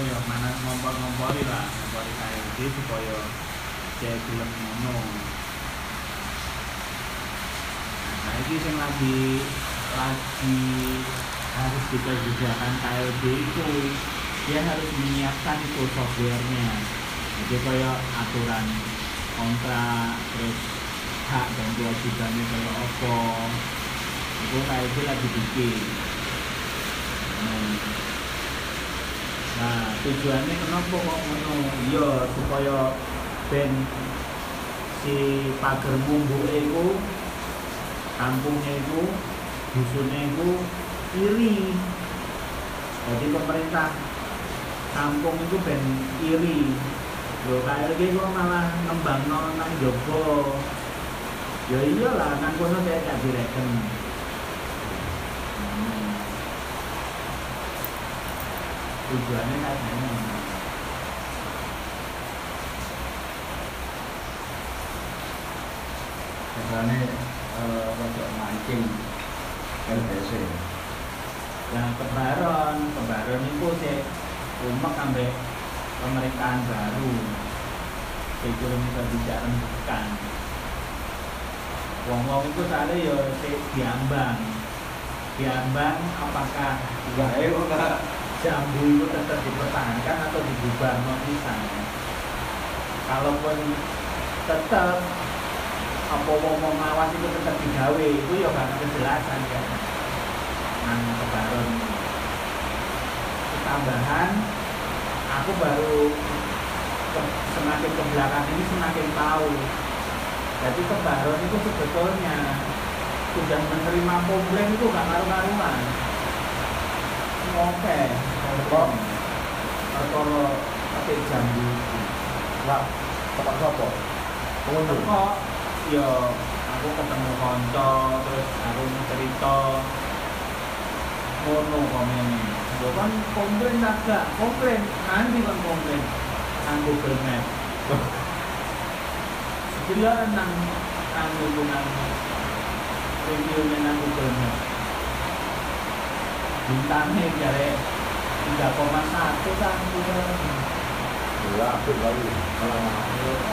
apa ya mana ngompor-ngompori lah ngompori KLB supaya cek gelem ngono. Nah ini yang lagi lagi harus dikerjakan KLB itu dia harus menyiapkan itu softwarenya. Jadi kayak aturan kontrak terus hak dan kewajibannya kayak apa. Itu KLB lagi bikin. Hmm. Nah, tujuannya kenapa kok ngono? Iya, supaya ben si pager mumbu iku kampungnya itu dusunnya itu iri. Jadi pemerintah kampung itu ben iri. Lho KLG kok malah ngembang nang jopo. Ya iyalah, nang kono saya gak direken. Tujuannya kan hanya Caranya eh rada mancing LBC. Nah, kebaron, kebaron itu sih umek ambek pemerintahan baru. Itu bisa bisa rembukan. Wong-wong itu soalnya ya diambang. Diambang apakah kok enggak jambu itu tetap dipertahankan atau dibubar misalnya kalaupun tetap apa mau mawas itu tetap digawe itu ya karena kejelasan kan? Nang kebaron. Tambahan aku baru ke, semakin ke belakang ini semakin tahu. Jadi kebaron itu sebetulnya sudah menerima komplain itu gak karu-karuan oke Kok perkara petik jambu enggak tempat apa? Pengunjung. kok ya aku ketemu konco terus aku cerita ngono komennya Lho kan komplain agak komplain nanti kan komplain nang Google Map sebelah nang nang hubungan reviewnya nang Google Map bintangnya dari 3,1 kan Iya, apik lagi. Malah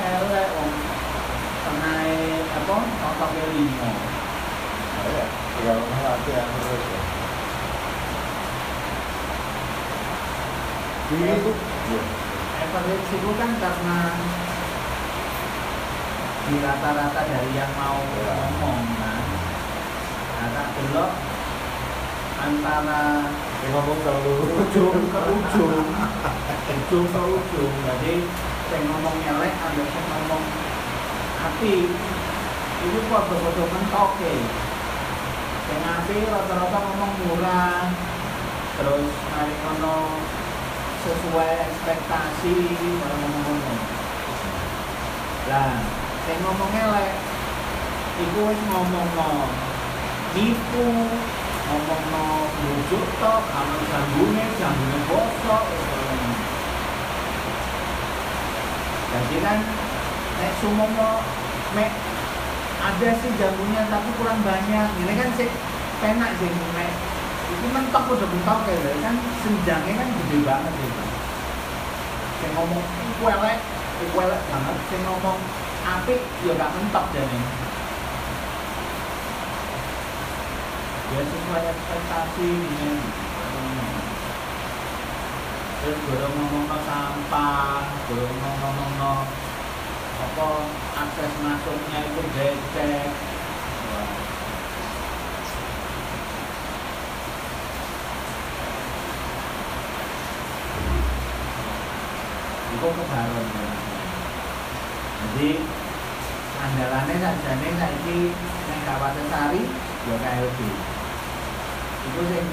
elek om tengah apa otaknya limo ya, tinggal ngelatih yang terus. ya. Di itu, iya. average itu kan karena di rata-rata dari yang mau Ya. ngomong kan nah tak delok antara Yang ngomong kalau ujung. ke ujung. Ujung ke ujung. Jadi yang ngomong elek ada yang ngomong api itu kok betul mentok ya. Yang api rata-rata ngomong murah. Terus mari ngono sesuai ekspektasi kalau ngomong ngomong lah yang ngomong elek itu ngomong nipu ngomong no bujuk tok kalau jambune jambune bosok jadi kan nek sumomo mek ada sih jambunya tapi kurang banyak. Ini kan sih penak sih mek itu mentok udah mentok ya kan senjangnya kan gede banget ya saya ngomong iku elek iku elek banget. Saya ngomong apik ya gak mentok jadi ya sesuai ekspektasi ini. Terus baru ngomong sampah baru ngomong apa akses masuknya itu becek. Itu kebaron ya. jadi andalannya sajane saiki nek Kabupaten Sari ya KLB itu sing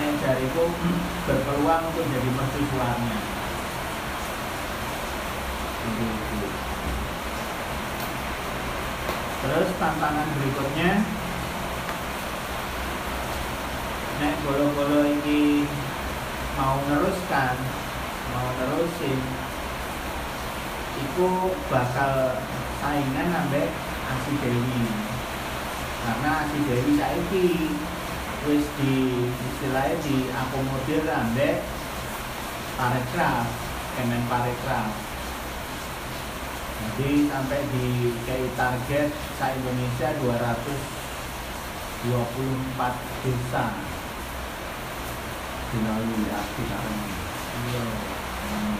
nek jariku berpeluang untuk jadi mercusuarnya Itu, itu. terus tantangan berikutnya nek bolo-bolo ini mau neruskan mau nerusin itu bakal saingan ambek Asi Dewi karena Asi Dewi saiki wis di istilahnya diakomodir ambek Parekraf Kemen Parekraf jadi sampai di kayak target sa Indonesia 224 desa dilalui aktif Iya. Hmm.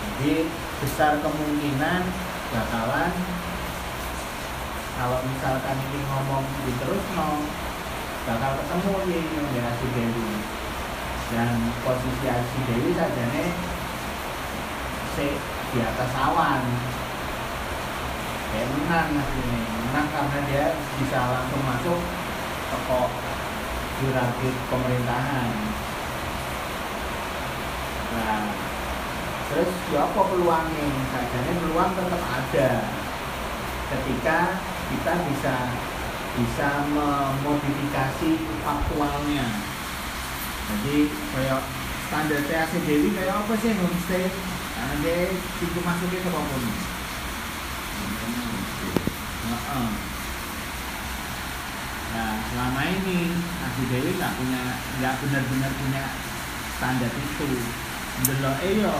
Jadi besar kemungkinan bakalan kalau misalkan ini ngomong di terus no bakal ketemu nih dengan Asi Dewi dan posisi Asi Dewi saja nih si di atas awan. Kayak menang aslinya. Menang karena dia bisa langsung masuk kok hierarki pemerintahan. Nah, terus ya apa peluangnya? Sajane peluang tetap ada. Ketika kita bisa bisa memodifikasi faktualnya. Jadi kayak standar TAC Dewi kayak apa sih homestay? Dia pintu masuknya ke pun. Heeh. Nah, selama ini Asi Dewi nggak punya nggak benar-benar punya standar itu delok eh yo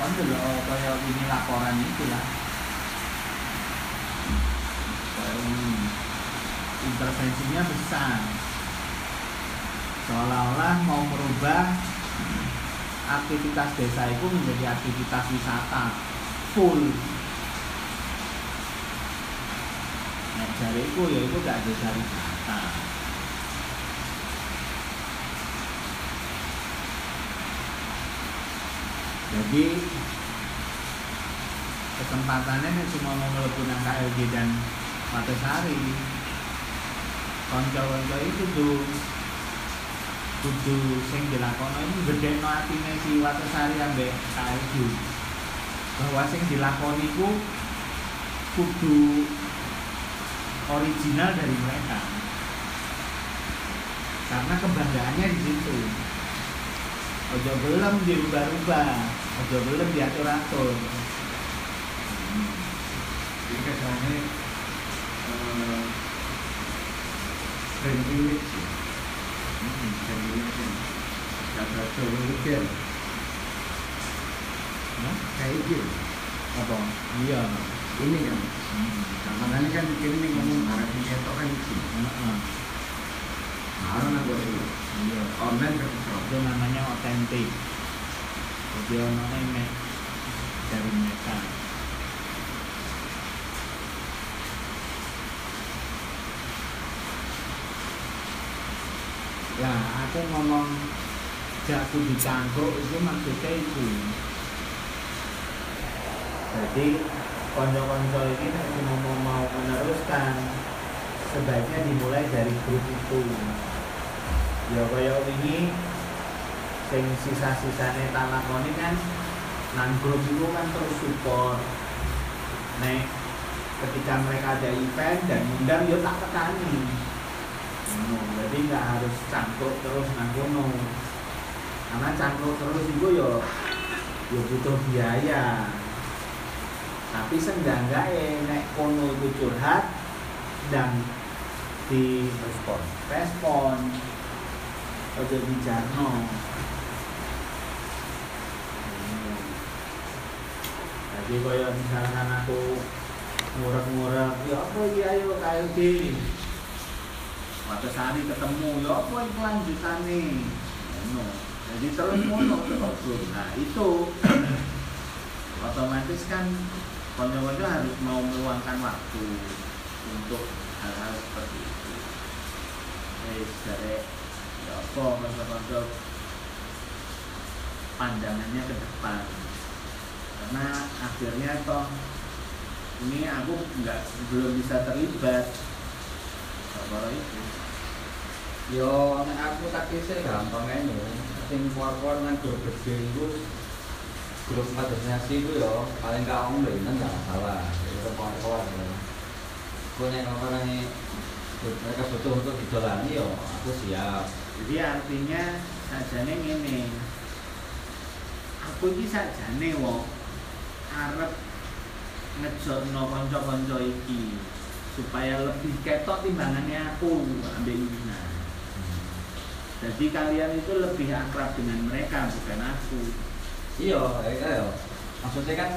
kan delok kaya ini laporan itu lah Kayak ini. Intervensinya besar. Seolah-olah mau merubah aktivitas desa itu menjadi aktivitas wisata full. Nah dari itu ya itu gak desa wisata. Jadi kesempatannya cuma mau nang KLG dan Matesari konco-konco itu tuh kudu sing dilakono ini gede no atine si Watesari ambek KLG bahwa sing dilakoni ku kudu original dari mereka. Karena kebanggaannya di situ. Ojo belum dirubah-rubah ojo belum diatur-atur. Jadi kesannya eh, ya. Hmm, brand image ya. Kata solution Hah? kayak gitu. apa iya Ini kan, Hmm. nah, makanya kan nih ngomong arah ketok kan itu. Heeh. Nah, itu. iya Online kan itu. namanya otentik jadi ono ini dari mereka lah aku ngomong gak kudu cangkruk itu maksudnya itu. Jadi konco-konco ini cuma mau, mau meneruskan sebaiknya dimulai dari grup itu. Ya kaya ini sing sisa-sisane tak lakoni kan nang grup itu kan terus support. Nek ketika mereka ada event dan undang ya tak tekani Ngono, jadi nggak harus cangkruk terus nang kono. Karena cangkruk terus itu yo yo butuh biaya. Tapi seenggak-enggaknya nek kono itu curhat dan di Respon. respon ojo bijarno jadi kaya misalkan aku ngurek-ngurek ya apa iki ayo KLD Waktu sehari ketemu ya apa yang kelanjutannya Ngono. jadi terus ngono terus nah itu. Otomatis kan konco-konco harus mau meluangkan waktu untuk hal-hal seperti itu. Wis dari ya apa konco-konco pandangannya ke depan. Karena akhirnya toh ini aku nggak belum bisa terlibat kalau itu Yo, nek aku tak kise gampang ae. Sing keluar-keluar nang grup gede iku grup kaderisasi iku yo paling gak om lho, kan gak masalah. Keluar-keluar yo. Ku nek orang mereka butuh untuk dijalani yo, aku siap. jadi artinya sajane ngene aku iki sajane wong arep ngejokno kanca-kanca iki supaya lebih ketok timbangannya aku ambek Ina Jadi kalian itu lebih akrab dengan mereka bukan aku. iya iya ya maksudnya kan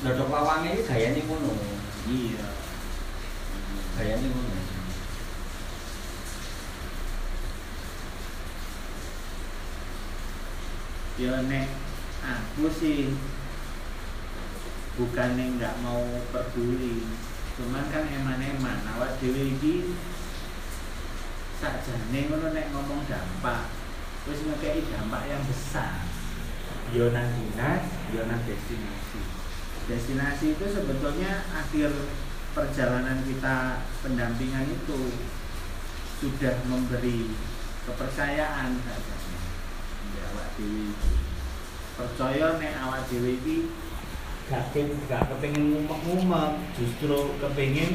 dodok lawangnya ini gayanya ngono. Iya. gayanya ngono. Ya nek aku sih bukannya nggak mau peduli cuman kan eman-eman. Awak dewe iki sakjane ngono nek ngomong dampak wis ngekei dampak yang besar. Yo nang dinas yo nang destinasi. Destinasi itu sebetulnya akhir perjalanan kita pendampingan itu sudah memberi kepercayaan katanya awak dewi percaya nek awak dewi iki gak gak kepengen ngumek-ngumek justru kepengen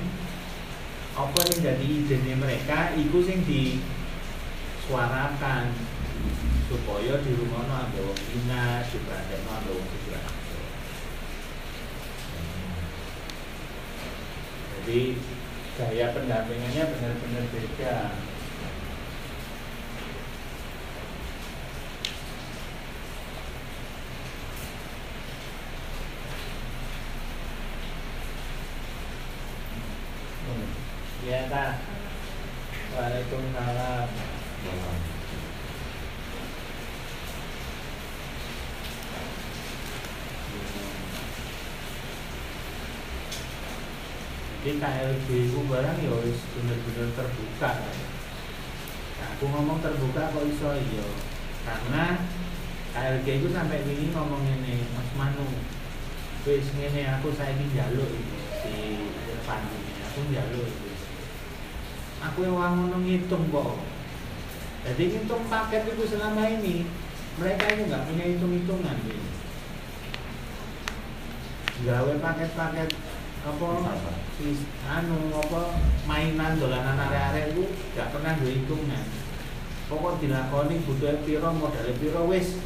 apa yang jadi idenya mereka? Iku sing disuarakan supaya di rumah no ada wong dinas dipraktekno ada wong jadi gaya pendampingannya benar-benar beda ya kak Waalaikumsalam. Jadi KLB itu barang ya wis bener-bener terbuka. Nah, aku ngomong terbuka kok iso iya. Karena KLG itu sampai ini ngomong ini Mas Manu wis ngene aku saiki njaluk iki si Irfan ini aku njaluk iki aku yang ngono ngitung kok. Jadi ngitung paket itu selama ini mereka itu nggak punya hitung-hitungan gitu. gawe paket-paket apa sis- anu apa mainan dolanan area-area itu gak pernah dihitungan pokok dilakoni butuh piro modal piro wis.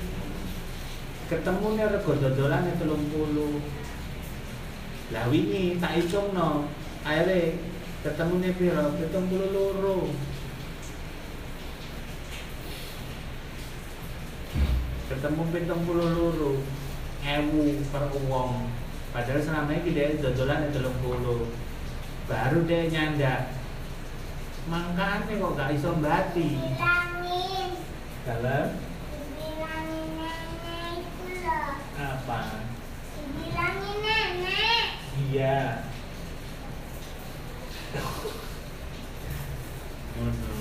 Ketemu nih rego dodolan ya telung puluh. Lah wingi tak hitung no akhirnya ketemu hitung puluh loro. Ketemu pitung puluh loro. Ewu per uang. Padahal selama ini dia dodolan telung puluh. Baru dia nyandak. Makanya kok gak iso bati Bilangin, dalam? Dibilangin nenek apa? Dibilangin nenek. iya Ngono.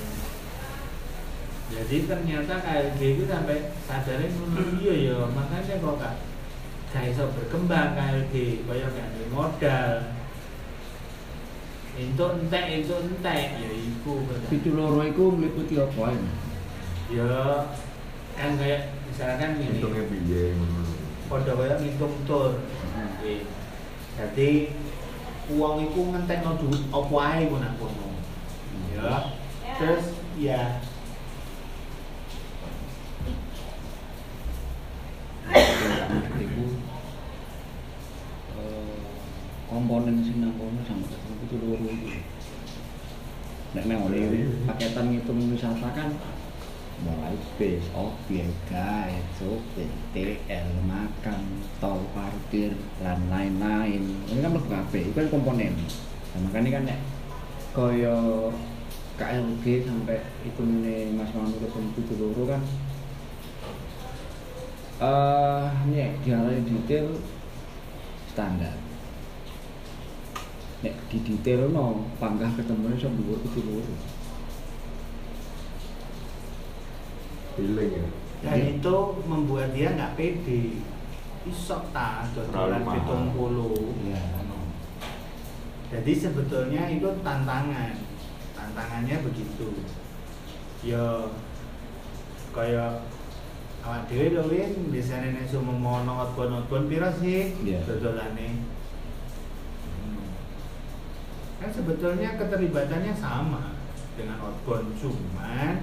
jadi ternyata KLG itu sampai sadarin ngono iya ya makanya kok gak gak iso berkembang KLG kaya gak modal itu entek itu entek ya iku. Pitu loro iku meliputi apa ae? ya kan kayak misalkan ini Hitungnya piye ngono. pada kaya ngitung tur Nggih. jadi uang itu ngentek no duit apa ae pun aku. Ngomong ya. terus ya Iku komponen sing nang kono sampe ketemu pitu loro iku. Nek nang ngene paketan ngitung wisata kan mulai bis, objek, guide, sopir, TL, makan, tol, parkir, dan lain-lain. Ini kan mlebu kabeh, itu kan komponen. Nah, makanya kan nek kaya KLG sampai itu nih Mas Manu ketemu pitu loro kan eh nek diarani detail standar. Nek di detail no panggah ketemu iso dhuwur pitu loro. Feeling ya. dan itu membuat dia nggak pede. Isok ta dodolan pitung puluh. Iya. jadi sebetulnya itu tantangan. Tantangannya begitu. Ya kayak awak dhewe lho Win. Biasane nek sumemono outbound-outbound pira sih? Iya. dodolane. Hmm. kan sebetulnya keterlibatannya sama dengan outbound cuman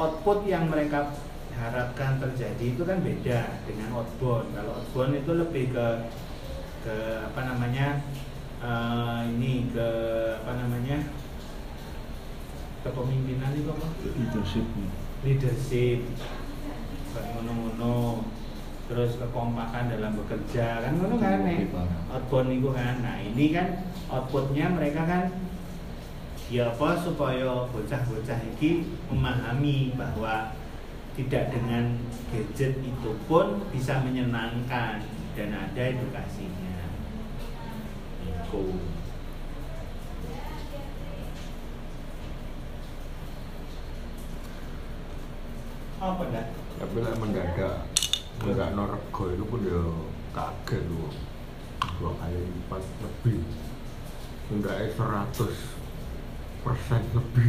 output yang mereka harapkan terjadi itu kan beda dengan outbound. Kalau outbound itu lebih ke ke apa namanya eh, ini ke apa namanya kepemimpinan itu apa? Leadership. Leadership. Ngono-ngono terus kekompakan dalam bekerja. Kan ngono kan nek? outbound itu kan. Nah ini kan outputnya mereka kan ya apa supaya bocah-bocah ini memahami bahwa tidak dengan gadget itu pun bisa menyenangkan dan ada edukasinya. Itu. Apa dah tapi lah mendadak enggak norego itu pun ya kaget lu dua kali lipat lebih. Enggak seratus persen lebih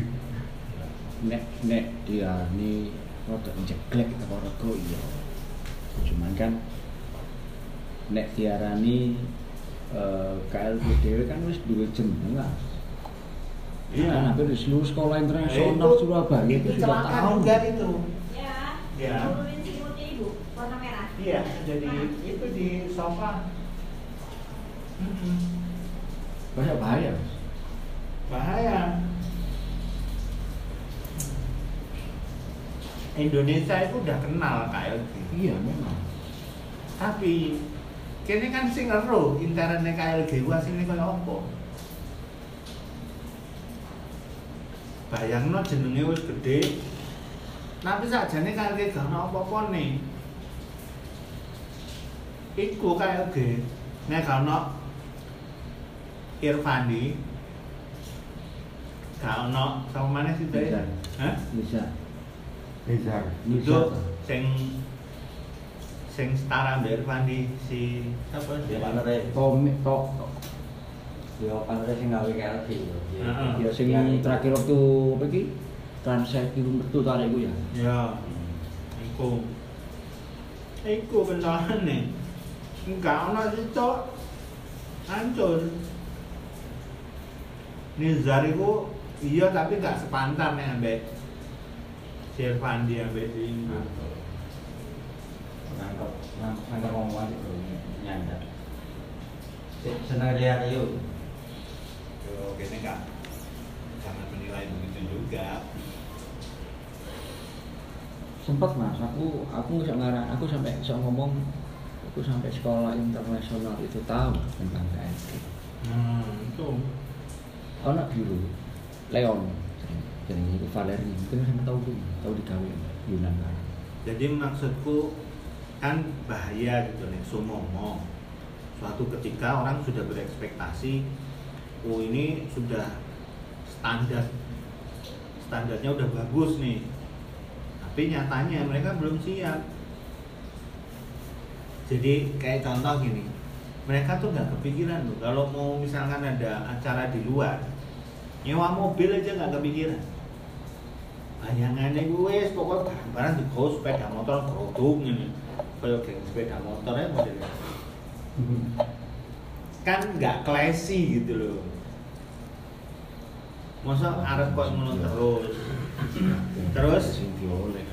nek nek dia ini rada jeglek apa rego iya cuman kan nek diarani eh KLB dhewe kan wis duwe jeneng lah Iya. Kan hampir di seluruh sekolah Nah, internasional itu- Surabaya itu itu sudah tahu. itu Ya. Ya. Ibu, warna merah. iya jadi itu di sofa Mm-mm. Bahaya bahaya. bahaya Indonesia itu udah kenal KLB Iya memang. tapi kene kan sing ero interne KLG ku asline kaya apa bayangno jenenge wis gede tapi sakjane KLG gak ono apa-apa nih iku KLG nek gak ono Irfandi gak ono sama mana sih. Hah? Bisa. Nizar itu sing sing setara mbak Irfandi si apa dia panere. Komik tok. Ya panere sing gawe KLB yo. Heeh. Ya sing terakhir waktu apa iki? Transit itu metu tarik ku ya. ya iku iku kencane enggak ono itu hancur Nizar iku iya tapi gak sepantar nih ambek si Irfandi ambek si Indu Nangkep, nangkep nangkep omongan itu nyandar. Senang lihat yuk. yo kene gak jangan menilai begitu juga Sempat mas, aku aku nggak ngarang, aku sampai bisa ngomong, aku sampai sekolah internasional itu tahu tentang KSG. hmm itu Anak biru, Leon, itu Valeri, mungkin sama tahu tuh, tahu di Gawe, Yunan kan. jadi maksudku kan bahaya gitu nih sumomo. Suatu ketika orang sudah berekspektasi oh ini sudah standar. Standarnya udah bagus nih. Tapi nyatanya mereka belum siap. Jadi kayak contoh gini mereka tuh nggak kepikiran tuh. Kalau mau misalkan ada acara di luar nyewa mobil aja nggak kepikiran bayangannya gue pokoknya barang-barang di sepeda motor produk ini kayak geng sepeda motornya modelnya kan nggak classy gitu loh. Masa arep kok ngono terus? Terus? Sing dioleh.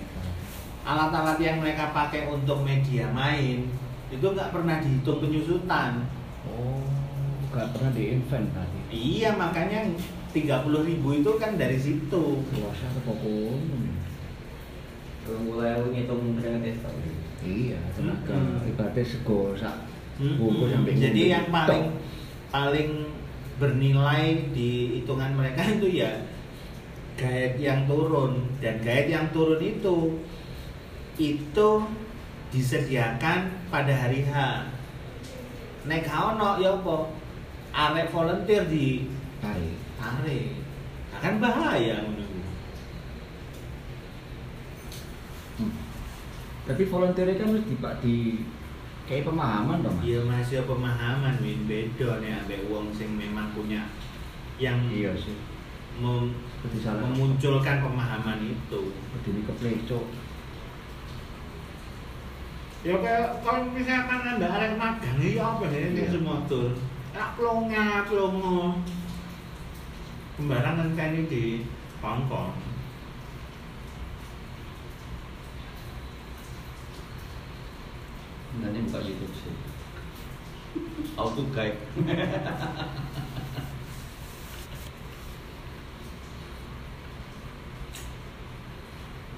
alat-alat yang mereka pakai untuk media main itu nggak pernah dihitung penyusutan. Oh, nggak pernah di-invent tadi. iya makanya 30.000 ribu itu kan dari situ Luasnya ke pokok. Kalau mulai ngitung dengan tes Iya, tenaga Mm-mm. ibaratnya sego sak Mm-mm. buku sampai Hmm. Jadi yang paling Tok. paling bernilai di hitungan mereka itu ya guide yang turun dan guide yang turun itu itu disediakan pada hari H. Nek ono ya apa? Arek volunteer di tarik. Tarik. Nah, kan bahaya ngono iku. Hmm. Tapi volunteer kan harus di, di kayak pemahaman dong. Mas? Ya masih pemahaman win beda nih ambek wong sing memang punya yang Iya sih. mem- Seperti salah. memunculkan pemahaman itu. Berdiri ke pleco. Ya kayak kalau misalkan anda arek magang ya apa ya ini Iya. semua tuh. Ya plonga plongo. Sembarangan kan ini di kongkong. Nanti buka YouTube sih. Auto guide.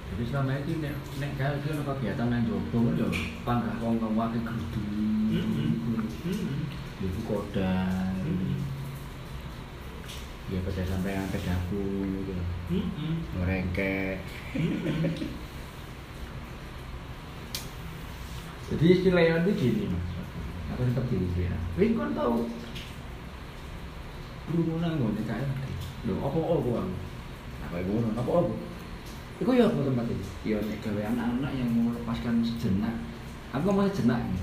Tapi selama ini nek nek kaya iki ono kegiatan nang jowo kan yo panggah wong wong akeh geruduk. Mm-mm. Ibu kodar. Ya pada sampai angkat daku gitu. Mm-mm. Ngorengkek. Mm-mm. Jadi istilahnya itu gini mas. Aku tetap dia. Wih kan tahu. Kerumunan gue nih kayak Loh, apa apa gue? Apa ibu Apa apa? Iku ya apa tempat itu? Ya nek gawe anak-anak yang mau melepaskan sejenak. Aku mau sejenak nih.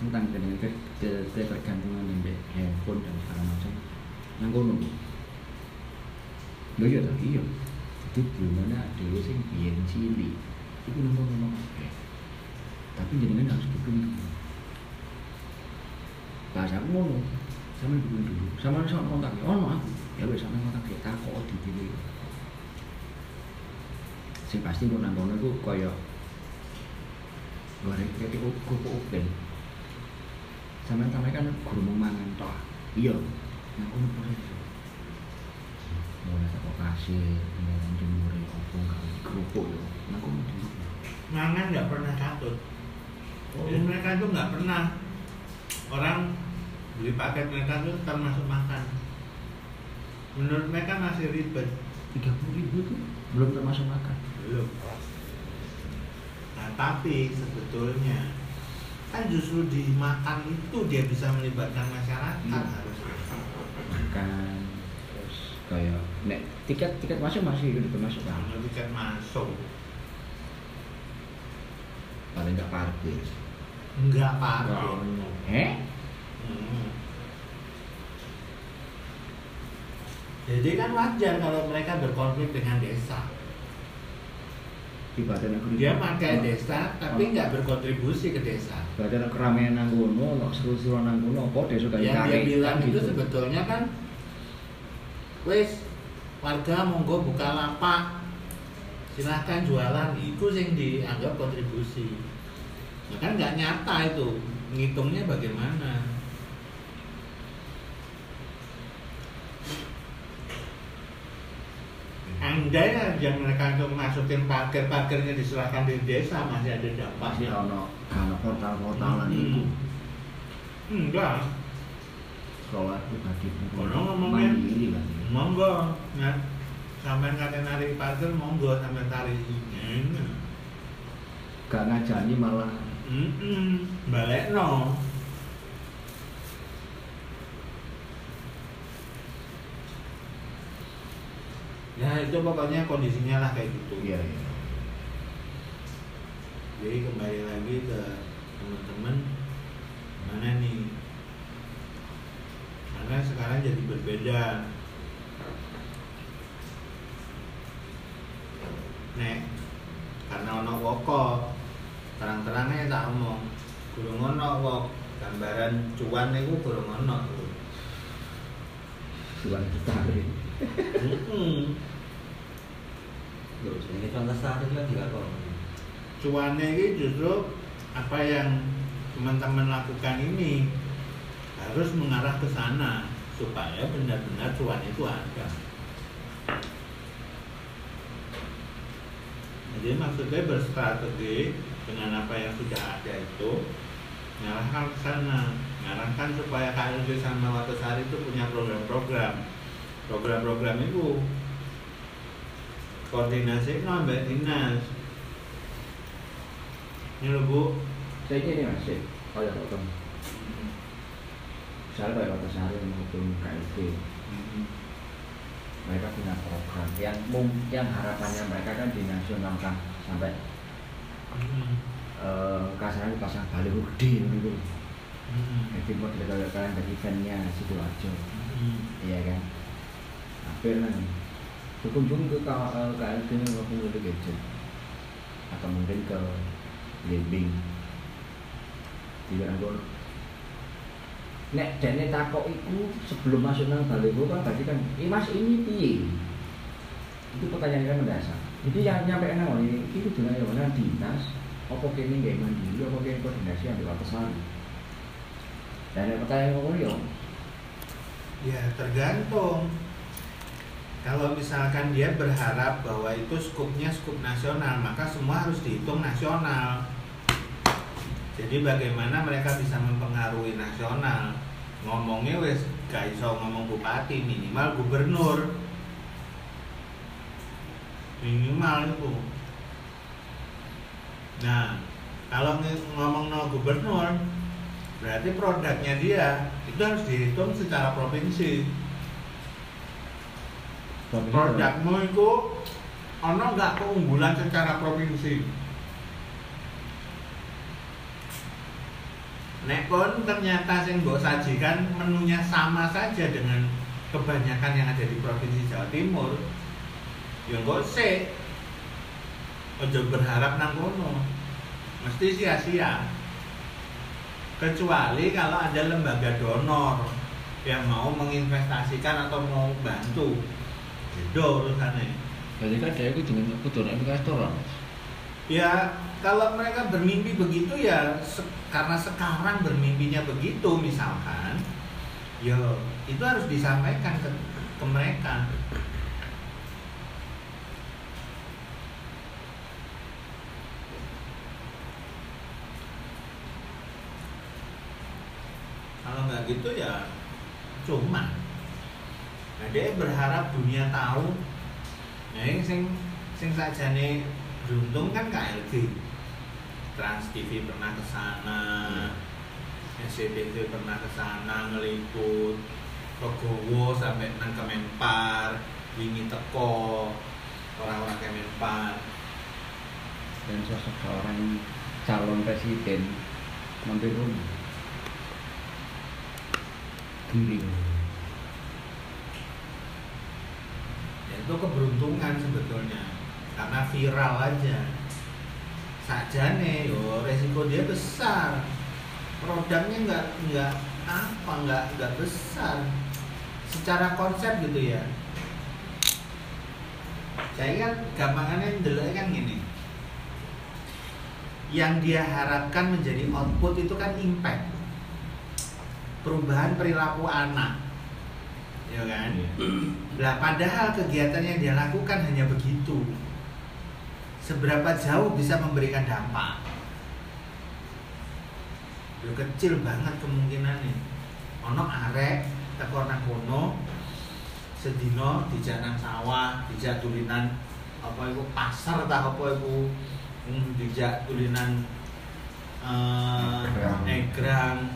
Tentang dengan ke- ke- ketergantungan dengan handphone dan segala macam. Nang kono. Lho iya toh, iya. Jadi ada dhewe sing biyen cilik. Iku nembang-nembang kabeh. Tapi jenengan harus dukung dulu. Bahasa aku ngono. Sama dukung dulu. Sama sama kontak ya ono aku. Ya wis sama kontak ya takok di dhewe. Sing pasti kok nang kono iku kaya goreng kayak kerupuk open. Sama sama kan guru mangan toh. Iya. Kono proses. Mulai tak kasih, mulai jemur ya, apa nggak kerupuk ya. Nang kono jemur. mangan nggak pernah katut jadi mereka itu nggak pernah orang beli paket mereka itu termasuk makan menurut mereka masih ribet tiga puluh ribu tuh belum termasuk makan belum nah tapi sebetulnya kan justru di makan itu dia bisa melibatkan masyarakat Iya. harusnya makan terus kayak nek tiket tiket masuk masih udah termasuk kan kalau tiket masuk. Paling nggak parkir. Nggak parkir. eh Hmm. Jadi kan wajar kalau mereka berkonflik dengan desa. Ibadah negeri Dia pakai desa tapi nggak berkontribusi ke desa. ibadah keramaian nang kono no seru-seruan nang kono apa desa kayak Yang dia bilang kan itu gitu. sebetulnya kan, wes warga monggo buka lapak, silahkan jualan. Itu yang dianggap kontribusi. Nah, kan nggak nyata itu, ngitungnya bagaimana? Andai aja mereka untuk masukin parkir-parkirnya diserahkan di desa masih ada pasti dampaknya. ono ono portal-portalan Hmm. itu Enggak, sekolah pribadi Ono mandiri kan monggo ya. Sampai kate narik parkir monggo sampai tarik. Enak. gak ngajani malah Mm balik no. Ya itu pokoknya kondisinya lah kayak gitu. iya iya Jadi kembali lagi ke teman-teman mana nih? Karena sekarang jadi berbeda. Nek, karena ono woko, terang-terangnya tak omong. Gurung ono wok, gambaran cuan itu gurung ono. Tuan Mm-mm. Loh, ini contoh sehari kan juga kok. cuannya ini justru apa yang teman-teman lakukan ini harus mengarah ke sana supaya benar-benar cuan itu ada. Jadi maksudnya berstrategi dengan apa yang sudah ada itu mengarahkan ke sana, mengarahkan supaya KLB sama Watasari itu punya program-program. Program-program itu koordinasi no mbak dinas. Ini loh bu. Saya ini mas sih kayak potong misalnya kayak kota sehari maupun KLB mereka punya program. Yang yang harapannya mereka kan dinasionalkan sampai eh kasarnya pasang baliho gede gitu jadi model kalau kalian dari eventnya sidoarjo iya kan? Hampir nih berkunjung ke K- eh, KLB maupun ke gadget atau mungkin ke Limbing. Di Ranggon nek dene takok iku sebelum masuk nang baliho kan berarti kan "Eh, mas ini piye? Itu pertanyaan yang mendasar. Jadi yang nyampe nang ngene iki kudu nang mana dinas. Apa kene nggak mandiri apa kene koordinasi ambil atasan dan pertanyaan ngono yo ya tergantung. Kalau misalkan dia berharap bahwa itu skupnya skup nasional maka semua harus dihitung nasional. Jadi bagaimana mereka bisa mempengaruhi nasional? Ngomongnya wes gak iso ngomong bupati minimal gubernur. Minimal itu. Nah kalau ngomong no gubernur berarti produknya dia itu harus dihitung secara provinsi produkmu itu ono nggak keunggulan secara provinsi Nek kon ternyata sing mbok sajikan menunya sama saja dengan kebanyakan yang ada di provinsi Jawa Timur. Ya kok sih. Ojo berharap nang kono. Mesti sia-sia. Kecuali kalau ada lembaga donor yang mau menginvestasikan atau mau bantu. Beda urusannya. Berarti kan dia itu dengan kudu investor. Ya kalau mereka bermimpi begitu ya se- karena sekarang bermimpinya begitu misalkan, ya itu harus disampaikan ke, ke mereka. Kalau nggak gitu ya cuma. Nah dia berharap dunia tahu. Nah yang sing sing sajane beruntung kan KLG. Trans TV pernah ke sana, SCTV pernah ke sana ngeliput, Rogowo sampai nang Kemenpar, wingi teko orang-orang Kemenpar. Dan sosok seorang calon presiden mampir rumah. Gembira. Ya, itu keberuntungan sebetulnya. Karena viral aja. Sajane yo resiko dia besar. Produknya nggak nggak apa nggak nggak besar. Secara konsep gitu ya. Saya kan gampangannya dulu kan gini. Yang dia harapkan menjadi output itu kan impact perubahan perilaku anak ya kan Lah padahal kegiatan yang dia lakukan hanya begitu. Seberapa jauh bisa memberikan dampak? Ya kecil banget kemungkinannya. Ono arek teko nang kono sedino dijak nang sawah, dijak tulinan apa itu pasar tah apa itu hmm, dijak tulinan eh Egrang.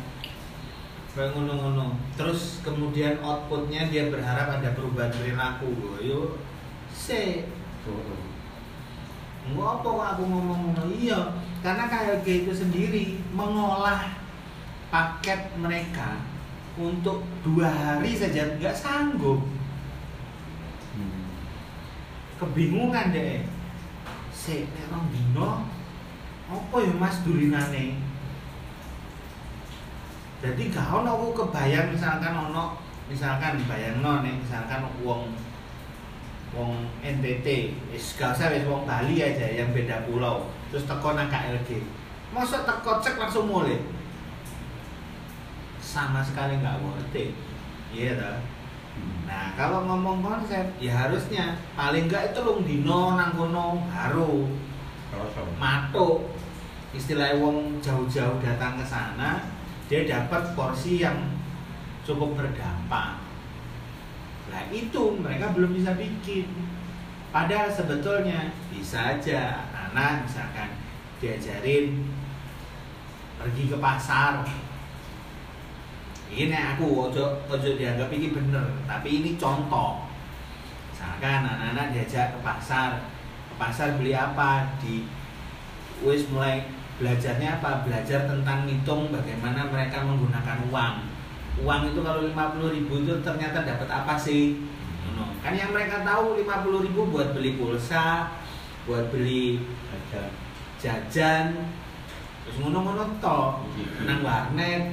Ngono-ngono. Terus kemudian outputnya dia berharap ada perubahan perilaku. Yo, se, Enggak apa kok aku ngomong ngono. Iya karena KLG itu sendiri mengolah paket mereka untuk dua hari saja. Nggak sanggup. Hmm. kebingungan deh. Se nek dino apa ya mas dulinane jadi gak ono aku kebayang misalkan ono misalkan bayangno nih misalkan wong wong NTT wis gak usah wis wong Bali aja yang beda pulau terus teko nang KLG masa teko cek langsung mulai. Sama sekali nggak worth it iya toh? Nah, kalau ngomong konsep, ya harusnya paling enggak itu lung dino nang kono baru. Matuk. Istilah wong jauh-jauh datang ke sana, dia dapat porsi yang cukup berdampak. Nah, itu mereka belum bisa bikin. Padahal sebetulnya bisa aja. Anak misalkan diajarin pergi ke pasar. Ini aku ojo ojo dianggap ini bener tapi ini contoh. Misalkan anak-anak diajak ke pasar. Ke pasar beli apa? Di wis mulai belajarnya apa? Belajar tentang ngitung bagaimana mereka menggunakan uang. Uang itu kalau 50.000 ribu itu ternyata dapat apa sih? Kan yang mereka tahu 50.000 ribu buat beli pulsa buat beli jajan. terus ngono-ngono toh nang warnet.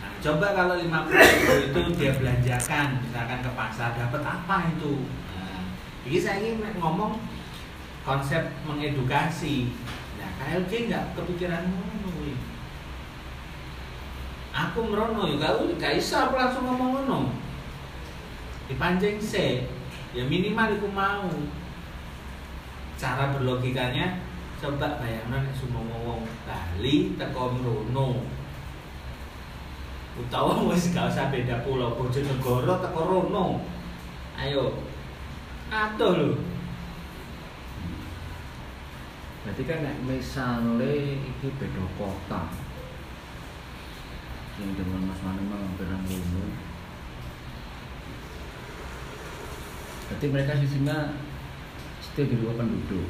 Nah, coba kalau 50 ribu itu dia belanjakan misalkan ke pasar dapat apa itu? Nah, ini saya ingin ngomong konsep mengedukasi KLG nggak kepikiran ngono aku merono ya kau gak bisa aku langsung ngomong ngono. Dipancing sih ya minimal iku mau. Cara berlogikanya coba bayangkan nek semua wong Bali teko mrono utawa wis gak usah beda pulau Bojonegoro teko rono. Ayo. Aduh lho Berarti kan nek misale iki beda kota. Yang dengan Mas Manu mampir nang ngono. Berarti mereka sistemnya stay di luar penduduk.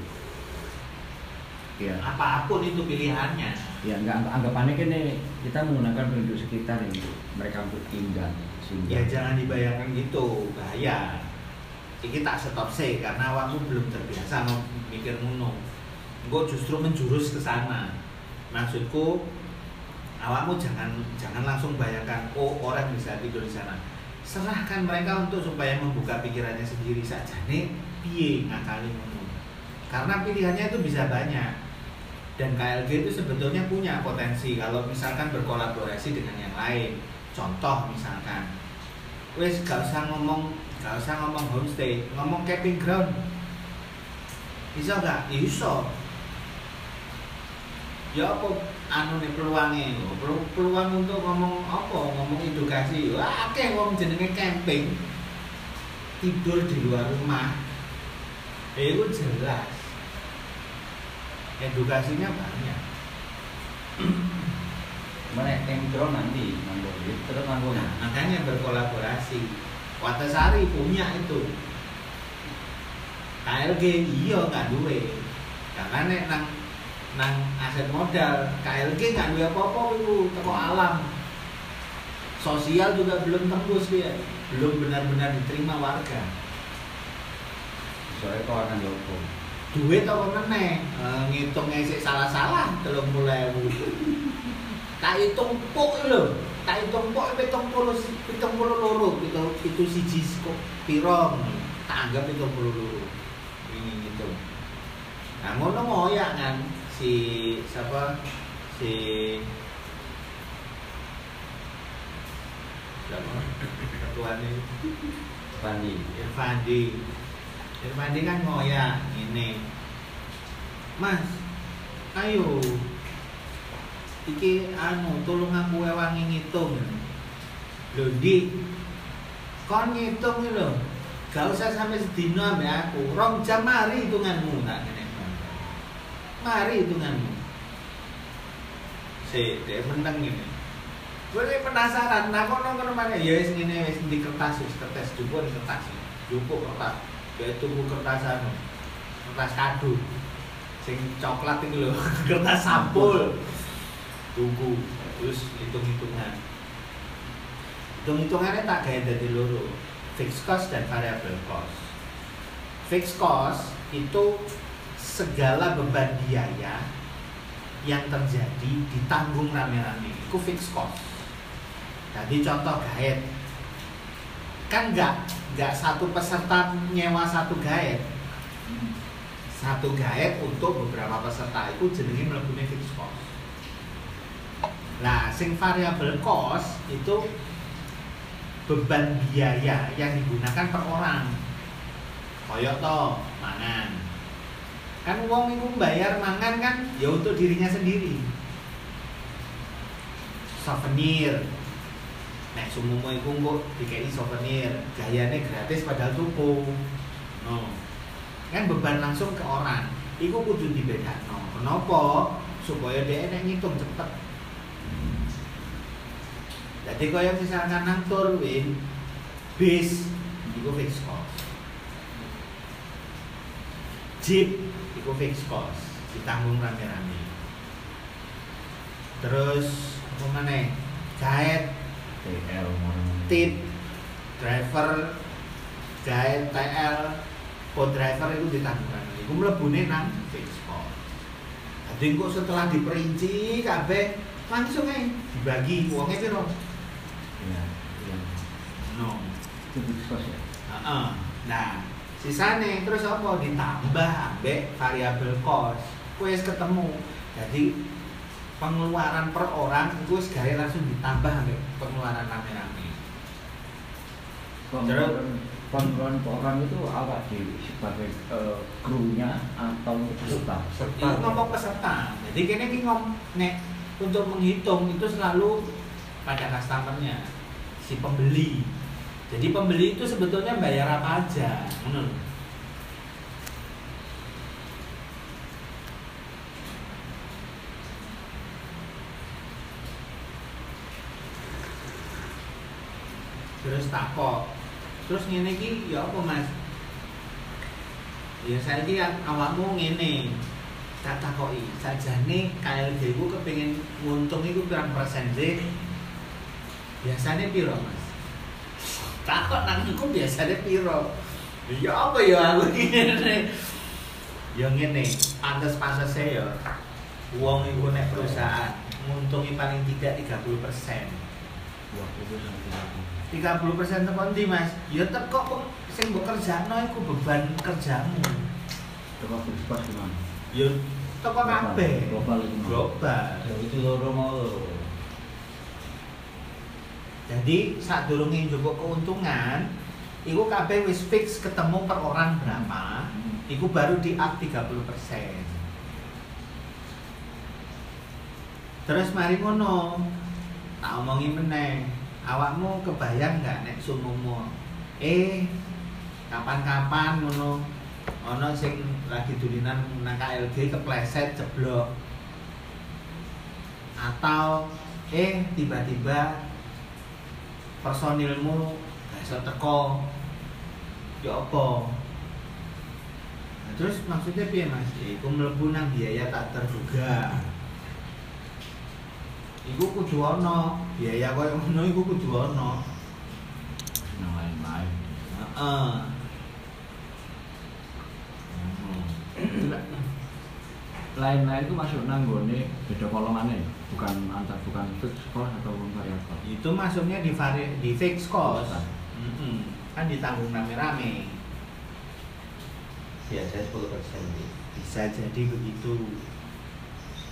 Ya, apa pun itu pilihannya. Ya enggak anggapannya kan kita menggunakan penduduk sekitar ini. Mereka untuk tinggal sehingga. Ya jangan dibayangkan gitu. Bahaya. Ini tak stop sih karena awakmu belum terbiasa mikir ngono gue justru menjurus ke sana. Maksudku awakmu jangan jangan langsung bayangkan oh orang bisa tidur di sana. Serahkan mereka untuk supaya membuka pikirannya sendiri saja nih piye ngakali karena pilihannya itu bisa banyak. Dan KLG itu sebetulnya punya potensi kalau misalkan berkolaborasi dengan yang lain. Contoh misalkan wes gak usah ngomong gak usah ngomong homestay ngomong camping ground. Bisa gak? Ya iso ya apa anu nih peluangnya? Pelu- peluang untuk ngomong apa? Ngomong edukasi. Wah oke wong jenenge camping. Tidur di luar rumah. Ya itu jelas. Edukasinya banyak. Mana tempro nanti nganggo duit terus nganggo Nah, makanya berkolaborasi. Watasari punya itu. KLG iya nggak duwe. Karena nang nang aset modal, KLG nggak duwe apa-apa itu teko alam. Sosial juga belum tembus dia, belum benar-benar diterima warga. soalnya kau akan jopo. Duit apa meneh? Eh, ngitungnya sih salah-salah telung mulai tak hitung pok lho tak hitung pok pitung puluh pitung puluh loro itu itu siji kok piro tak anggap pitung puluh loro ini gitu nah ngono ngoyak kan si siapa? Si siapa? Ketuanya. Pandi. Irfandi Irfandi kan ngoyak ini Mas ayo. Iki anu tolong aku wangi ngitung. Lho di kon ngitung lho. Gak usah sampai sedino ambek aku. Rong jam mari hitunganmu. Tak ngene mari hitunganmu si dia meneng ini. Ini penasaran nah kono kono mana ya wis wis di kertas wis kertas jupuk di kertas. Jupuk kertas. Ya tunggu kertas anu kertas kado. Sing coklat itu loh kertas sampul. Tunggu terus hitung hitungan hitung hitungannya tak kayak dari loro. Fixed cost dan variable cost. Fixed cost itu segala beban biaya yang terjadi ditanggung rame-rame. Itu fixed cost. Jadi contoh gaet. Kan nggak nggak satu peserta nyewa satu gaet. Satu gaet untuk beberapa peserta itu jenenge mlebune fixed cost. Nah, sing variable cost itu beban biaya yang digunakan per orang. Koyok to, mangan. Kan uang itu bayar mangan kan ya untuk dirinya sendiri. Souvenir. Nek sumumu iku kok dikei souvenir, gayane gratis padahal tuku. No. Kan beban langsung ke orang. Iku kudu dibedakno. Kenapa? Supaya dia nek ngitung cepet. Jadi kaya misalkan nang Turwin bis iku fixed cost. Jeep iku fixed cost, ditanggung rame-rame. Terus apa maneh? Gaet, TL tip, driver, gaet, TL, co-driver itu ditanggung rame. Iku mlebune nang fixed cost. Jadi kok setelah diperinci kabeh langsung ae dibagi uangnya piro? ya yang No. itu khusus ya Heeh. Nah, sisane terus apa ditambah ambek variabel cost. Kuwi wis ketemu. Jadi pengeluaran per orang itu gawe langsung ditambah ambek pengeluaran rame-rame. kok Terus? mungkin Kon-kon orang itu awak di sebagai eh, krunya atau peserta? Ini ngomong peserta. Jadi kini ki ngom nek untuk menghitung itu selalu pada customernya si pembeli. Jadi pembeli itu sebetulnya bayar apa aja, menurut. Terus takok. Terus ngene iki ya apa Mas? Ya saya ki awakmu ngene. Tak takoki, sajane KLD ku kepengin nguntung iku pirang persen sih? Biasanya piro, Mas? Takok nang iku biasanya piro? Ya apa ya aku ngene. Ya ngene, pantes-pantes ya. Wong iku nek perusahaan nguntungi paling tidak 30 persen. Wah, itu sangat 30 persen teko ndi mas? Ya teko kok sing mbok kerjakno iku beban kerjamu. Coba bersifat gimana? Ya teko kabeh. Global itu. Global. Ya itu loro mau. Jadi saat durunge njupuk keuntungan, iku kabeh wis fix ketemu per orang berapa, Hmm. iku baru di up 30 persen. Terus mari ngono, tak omongi meneh, awakmu kebayang nggak nek sumumu? Eh, kapan-kapan ngono, ono sing lagi dulinan nang KLG kepleset jeblok. Atau eh tiba-tiba personilmu gak iso teko. Ya apa? Nah, terus maksudnya piye mas? Iku mlebu nang biaya tak terduga. Iku kudu ana biaya koyo ngono iku kudu ana Yang lain-lain. heeh. Lain-lain itu masuk nanggone beda kolomane, bukan antar bukan fix cost atau variabel. itu masuknya di vari, di fixed cost Cost. Mm-mm. kan ditanggung rame-rame Biasanya 10 persen bisa jadi begitu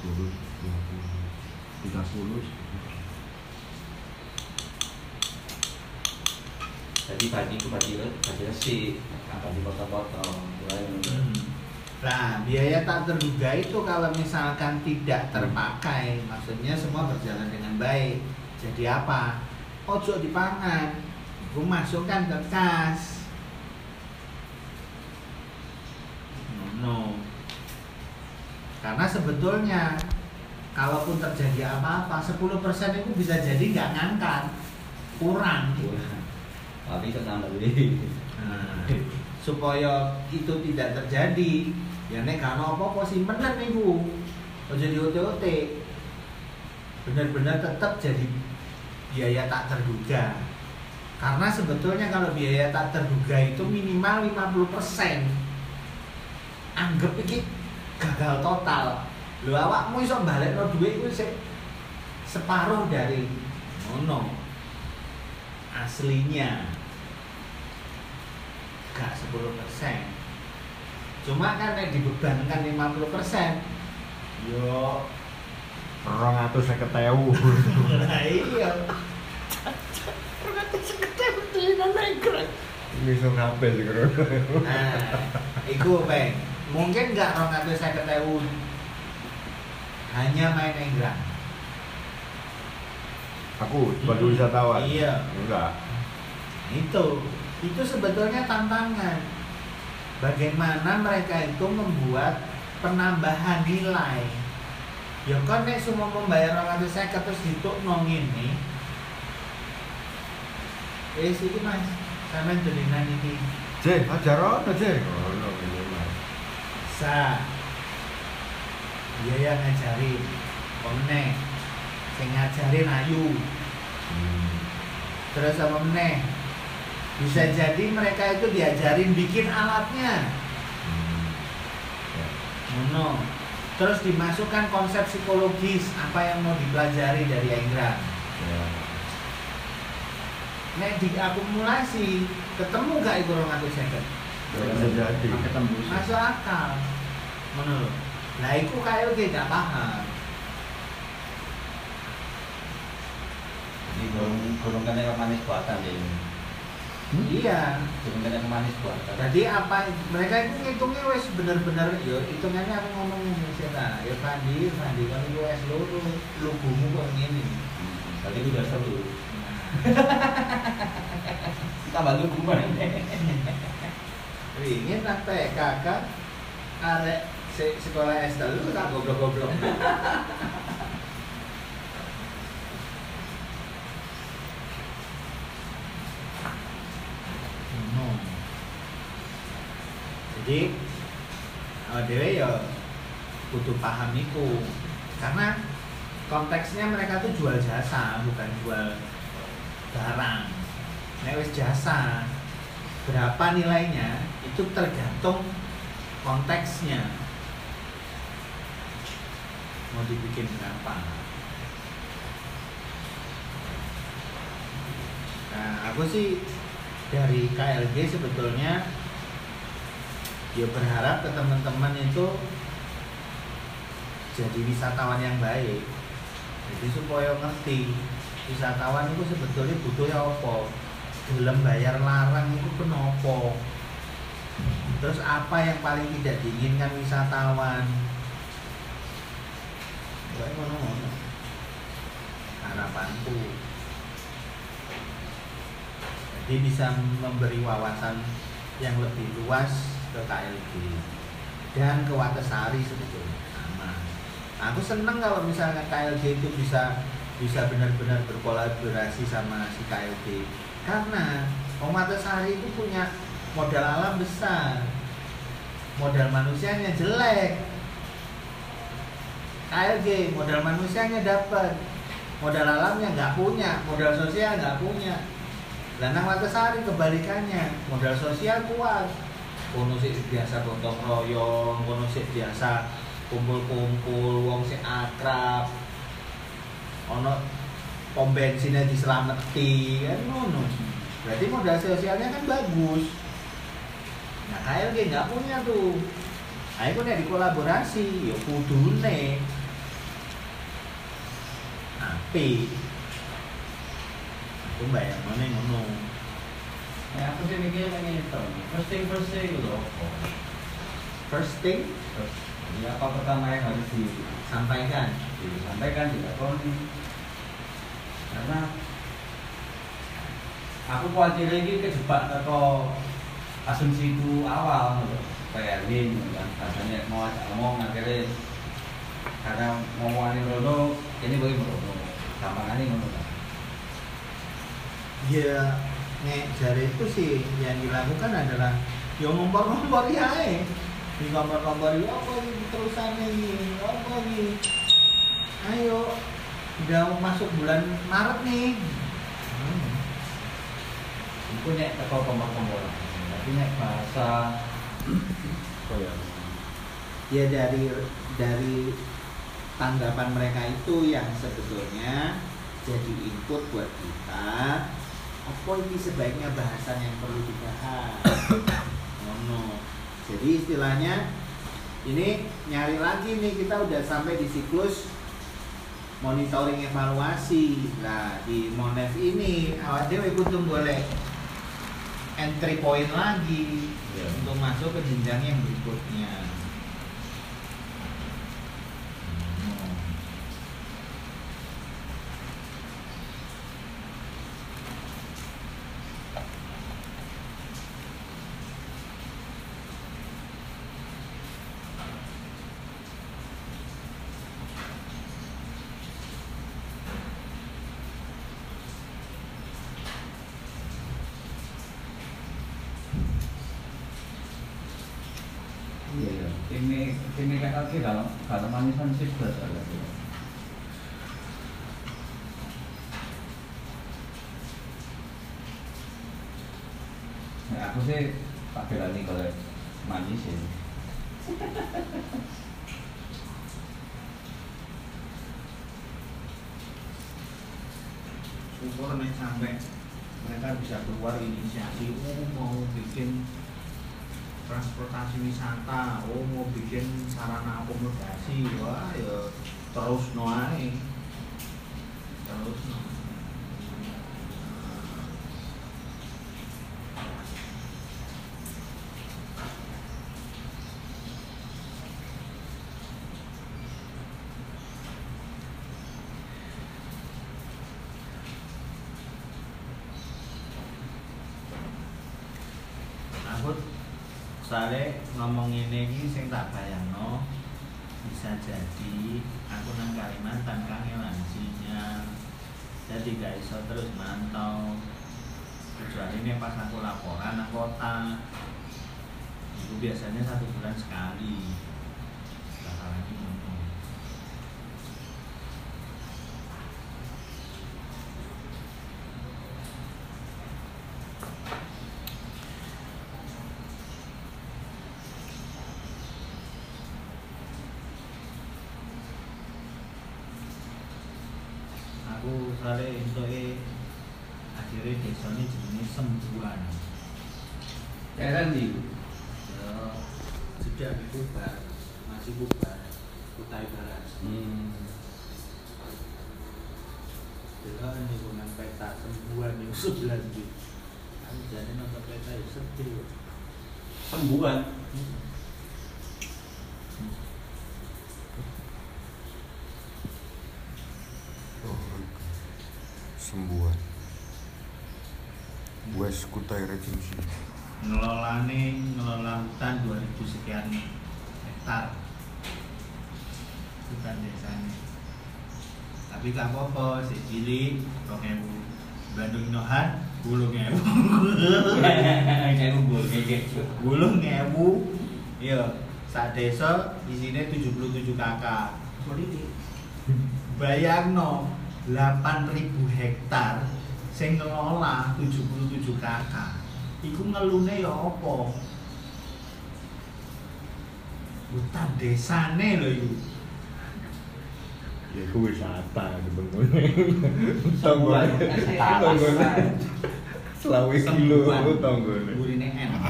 10, 20, 30. Jadi bagi itu bagi bagi resi, apa di potong-potong, mulai Nah, biaya tak terduga itu kalau misalkan tidak terpakai, maksudnya semua berjalan dengan baik. Jadi apa? Ojo dipangan, gue masukkan ke kas. No, no. Karena sebetulnya kalaupun terjadi apa-apa, 10% itu bisa jadi nggak ngangkat, kurang. Tapi tenang lebih. Nah, supaya itu tidak terjadi ya nek kano apa-apa simpenan niku aja di OT-OT benar-benar tetap jadi biaya tak terduga. Karena sebetulnya kalau biaya tak terduga itu minimal 50% anggap iki gagal total. Lho awakmu iso balekno duit iku sik separuh dari ngono. Aslinya. Gak 10% cuma kan yang dibebankan 50% yo. Rong atau seket ewu. nah iya. Ini so kabeh sih karo. nah iku peng mungkin gak rong atau saya ketemu hanya main enggrang Aku sebagai wisatawan. iya. Enggak. itu. Itu sebetulnya tantangan bagaimana mereka itu membuat penambahan nilai? Ya kan nek semua membayar orang itu saya terus dituk nong ini eh sini mas sampean tulinan ini Cek, ajar ono, Cek. Ono ini Mas. sa. Biaya ngajarin omne sing ngajarin ayu. Hmm. terus apa meneh bisa jadi mereka itu diajarin bikin alatnya Hmm. Ya. Ngono. Terus dimasukkan konsep psikologis apa yang mau dipelajari dari Enggrang. Ya. Nek diakumulasi, ketemu gak itu orang atau seket? Bisa jadi. Masuk akal. Menurut. Nah, itu kayak oke gak paham. Gunung kan yang manis buatan deh. Hmm? iya banyak manis buat. jadi apa mereka itu ngitungnya wes bener-bener yo hitungannya aku ngomong ini sih lah ya Fandi Fandi kalau lu es lu lu lu bumu kok gini Tadi itu seru. Nah, Tambah lu kuman. ingin apa kakak arek se- sekolah es telu tak goblok-goblok no. Jadi awak dhewe ya butuh paham iku karena konteksnya mereka tuh jual jasa bukan jual barang. Nek jasa berapa nilainya itu tergantung konteksnya. Mau dibikin berapa? Nah aku sih dari KLG sebetulnya ya berharap ke teman-teman itu jadi wisatawan yang baik. Jadi supaya ngerti wisatawan itu sebetulnya butuhnya apa? Gelem bayar larang itu penopo terus apa yang paling tidak diinginkan wisatawan? Harapanku. Jadi bisa memberi wawasan yang lebih luas ke KLG dan ke Watesari sebetulnya sama. Aku seneng kalau misalnya KLG itu bisa bisa benar-benar berkolaborasi sama si KLG karena Om Watesari itu punya modal alam besar. Modal manusianya jelek. KLG modal manusianya dapat. Modal alamnya nggak punya modal sosial nggak punya. Lanang Watesari kebalikannya modal sosial kuat kono sik biasa gotong royong kono sik biasa kumpul-kumpul wong sik akrab. Ono pom bensinnya diselamati kan ngono. Berarti modal sosialnya kan bagus. Nah KLG nggak punya tuh. Ayo nek dikolaborasi, ya kudune. Api. Aku mana ngono. Ya aku sih mikir pengen itu. First thing first thing itu apa? First thing Terus, ya apa pertama yang harus sampaikan. disampaikan dilakoni karena aku khawatir lagi kejebak atau asumsiku awal gitu. kayak ini kan katanya mau ngomong akhirnya karena ngomongan Rono ini boleh Rono gampang ini ngono kan Ya nek jari itu sih yang dilakukan adalah yo ngompor-ngompor ya di ngompor-ngompor ya apa ini terusannya ini apa ini ayo udah masuk bulan Maret nih hmm. itu nek teko kompor-kompor tapi nek bahasa Oh ya. ya dari dari tanggapan mereka itu yang sebetulnya jadi input buat kita apa ini sebaiknya bahasan yang perlu dibahas oh no. jadi istilahnya ini nyari lagi nih kita udah sampai di siklus monitoring evaluasi nah di Monev ini awak dewe kudu boleh entry point lagi Iya. untuk masuk ke jenjang yang berikutnya. Iya, iya. Ini ini kayak lagi kalau kalau manisan sih belas ada. Nah, aku sih tak berani kalau manis ya. Syukur nih sampai mereka bisa keluar inisiasi, oh mau bikin transportasi wisata, oh mau bikin sarana akomodasi, wah ya terus noai, terus no. Mahfud soalnya ngomong ini ini sing tak bayangno bisa jadi aku nang Kalimantan kangelan sinyal jadi gak iso terus mantau. Kecuali ini pas aku laporan nang kota itu biasanya satu bulan sekali bakalan ngono aku sare entuke akhirnya desa ini jenenge sembuhan Daerah di ya sudah dibubar masih bubar kutai barat. Hmm. Delok ini nang peta sembuhan itu sebelah di kan jadi nonton peta itu sedih Sembuhan. sembuhan Wes Kutai Regency ngelolane ngelola hutan 2000 sekian hektar hutan desanya tapi gak apa-apa si cilik rong ewu Bandung Nohan gulung ewu Kayak ubur kayak gitu. gulung ewu iya saat desa isinya 77 kakak. Bayangno 8000 hektar sing ngelola 77 kakak. Iku ngelune ya apa? Hutan desane lho iku ya itu wisata sebenarnya Sembuhan. Tanggone. Selawe kilo tanggone? Gurine enak.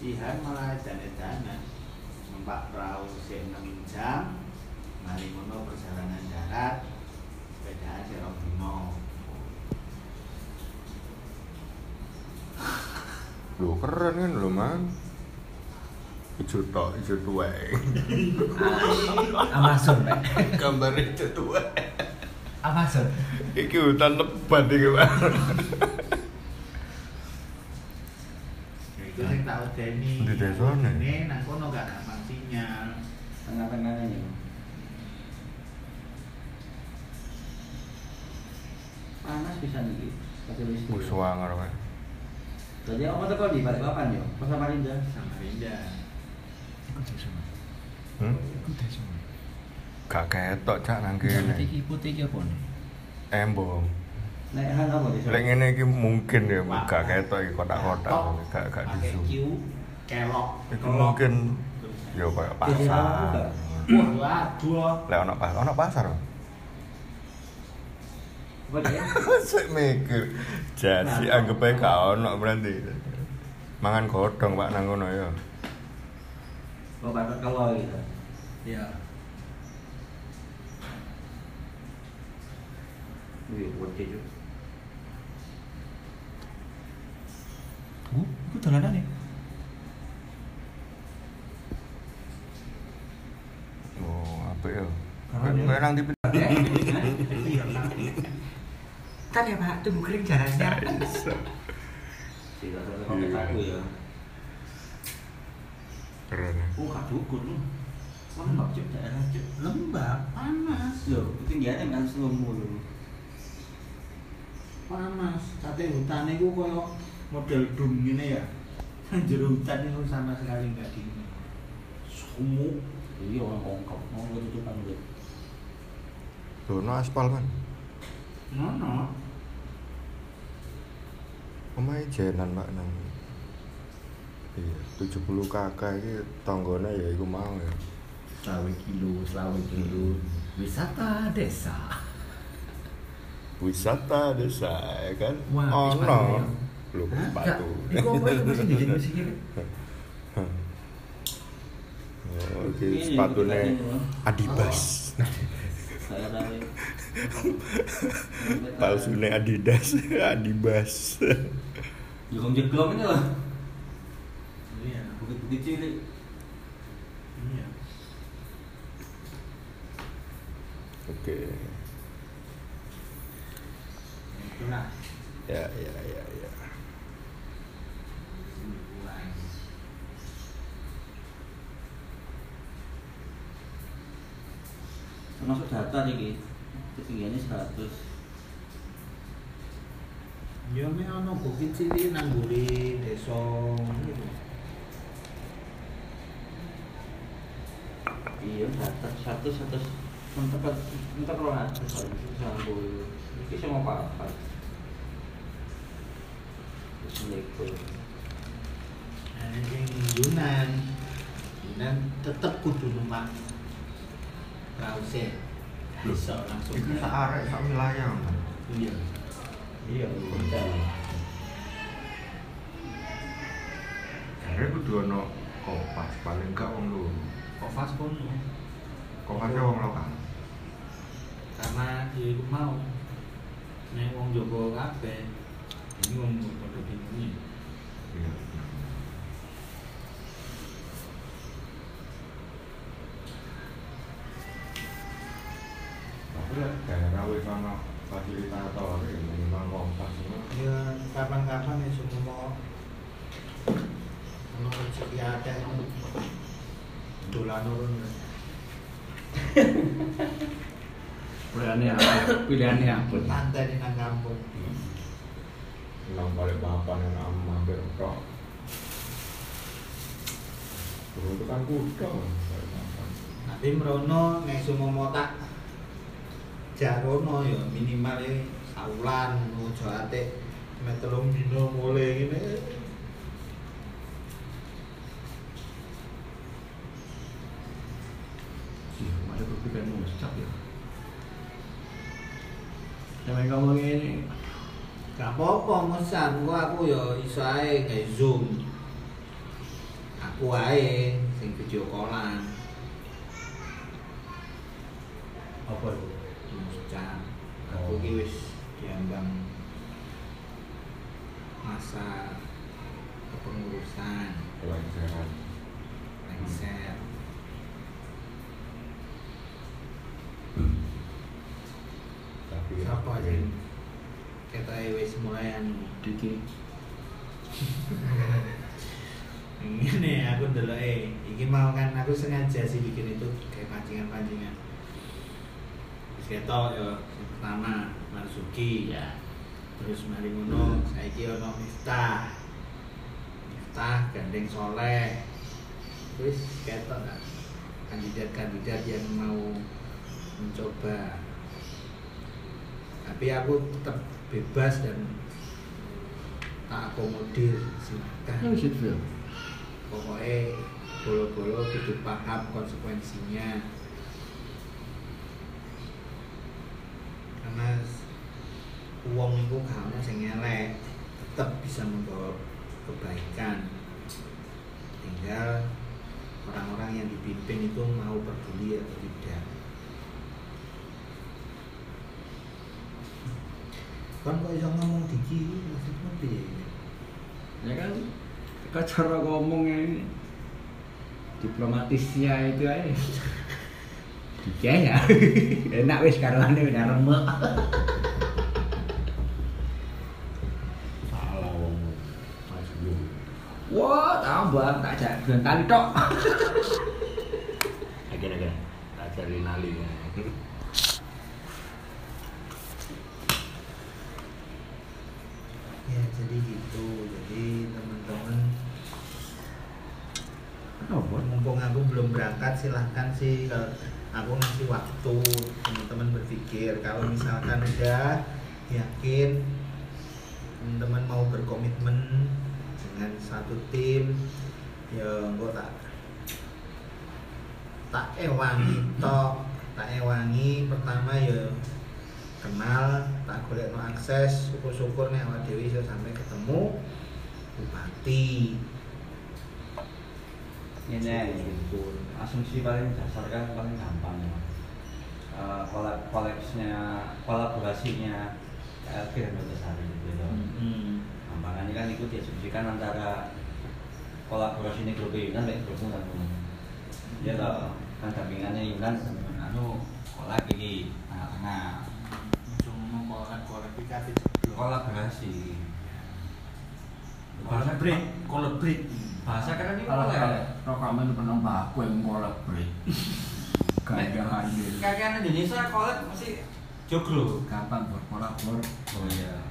Sihan malah jalan-jalan. Numpak perahu sik 6 jam. Mari ngono perjalanan darat. Sepedaan sik rong dino Loh keren kan lo man Ijo tok, ijo tuwek Amazon, Pak. Gambar ijo tuwek Amazon. Iki hutan lebat iki Pak itu sing tak wedeni Di desane? Ini nang kono gak gampang sinyal Tengah-tengahnya nih. Panas bisa nih. Pakai listrik. Wis wanger Pak Jadi apa tuh kau di balik papan yo? Pas Samarinda. Samarinda Hmm? Gak ketok cak nang kene. Iki putih iki apa? Embong. Sana? Lek ngene iki mungkin ya gak ketok iki kotak-kotak gak gak di pakai zoom. Q kelok Iku mungkin Jadi apa pasar. waduh Lek ono pasar, ono pasar. Sik mikir. Jadi anggap ae gak ono berarti. Mangan godhong Pak nang kono ya. Oh, bakar kalau gitu. Ya Wih, gede juga. Oh, iku dolanan ya? Oh, apa ya? Karena dia- Kayak nang TV. Kan ya Pak, tunggu kering jalannya. Tidak ada pakai saku ya. Keren. Oh, kak dukur lu. Lembab cuk daerah cuk. lembab, panas Loh, ketinggiannya kan selumur lu. panas tapi hutan itu koyo model dum gini ya jero hutan itu sama sekali nggak dingin sumuk Iya, orang kongkap. Mau ketutupan gitu. Loh, no aspal kan. nono Omahe jenan Pak nang. Iya, 70 kakak iki tanggane ya iku mau ya. Selawe kilo, selawe kilo. Wisata desa. Wisata desa ya kan. Wah, sepatu ono. ya. Lho, Hah? sepatu. Gak, Iku apa itu mesti dijadi musik ini? Oh, Ini dikasih, Bang. Adibas. Adidas, Adibas. Jeglong-jeglong ini lah. Bukit-bukit cilik. iya Oke. ya. Ya, ya, ya, ya. Termasuk data nih ketinggiannya 100 Ya mek ana bukit cilik nang mburi desa gitu. Iya data 100 100 mentok mentok roh atus sampai ini semua apa terus meliput Nah, yang Yunan, Yunan tetep kudu numpak Rause. Bisa langsung. Iki sak arek sak wilayah. Mas. Iya. iya betul Arek kudu ono kopas paling gak wong loro. Kok fast pun Kopasnya wong lokal. karena ya iku mau nek wong Jawa kabeh ini wong padha bingung Iya. Tapi lah daerah wis ono fasilitator ya, minimal kompas semua. ya kapan-kapan ya semua mau ono rezeki akeh dolan urun Pilihannya apa? Pilihannya apa? pantai di nang kampung Nang balik papan yang am mampir tok. Terus itu kan kuda. Nanti merono nek sumomo tak jarono ya minimal ya saulan ojo ate mek telung dino mulai ngene. Iya, berpikiran muscap ya. Sampai ngomong ini, Gak apa-apa gua aku ya iso ae gawe zoom. Aku ae sing video callan. apa itu? Musan. Aku ki wis diambang masa kepengurusan Pelajaran. lengser. Tapi Siapa aja? Kita wis mulai anu. Diki. Ini aku ndelok eh, iki mau kan aku sengaja sih bikin itu kayak pancingan-pancingan. Ketok ya, yang pertama Marzuki ya. Terus mari ngono, saiki ono Miftah. Miftah gandeng soleh. Terus ketok kan kandidat-kandidat yang mau mencoba. Tapi aku tetap bebas dan tak akomodir silahkan Kan bisa film. pokoknya bolo-bolo kudu paham konsekuensinya. Karena uang itu kalau sing elek tetap bisa membawa kebaikan. Tinggal orang-orang yang dipimpin itu mau peduli atau tidak kan kok bisa ngomong diki maksudnya piye Ya kan, kau cara ngomongnya ini diplomatisnya itu aja. Diki ya, enak wis karwane udah remek. salah wong. Wah, tambah tak jak bulan kali tok. Akhir-akhir tak cari nali. ya jadi gitu. Jadi teman-teman Apa? mumpung aku belum berangkat silahkan sih kalau aku ngasih waktu. Teman-teman berpikir kalau misalkan udah yakin teman-teman mau berkomitmen dengan satu tim ya enggak tak tak ewangi tok. Tak ewangi pertama ya kenal tak golek no akses syukur-syukur nih awak dewi iso sampai ketemu bupati. Ini gitu asumsi paling dasar kan paling gampang ya Eh, kolab kolaborasinya KLG dan Batasari gitu loh Hmm. gampangannya kan itu diasumsikan antara kolaborasi ini grup Yunan dan grup Yunan ya toh kan dampingannya Yunan. Anu kolab ini tengah-tengah jeblok kolaborasi Collaborate, collaborate. bahasa keren ini Kalau oleh kayak rekaman penambah aku yang break. Gaya hadir. kakek Indonesia kolab masih joglo Gampang berkolabor. oh iya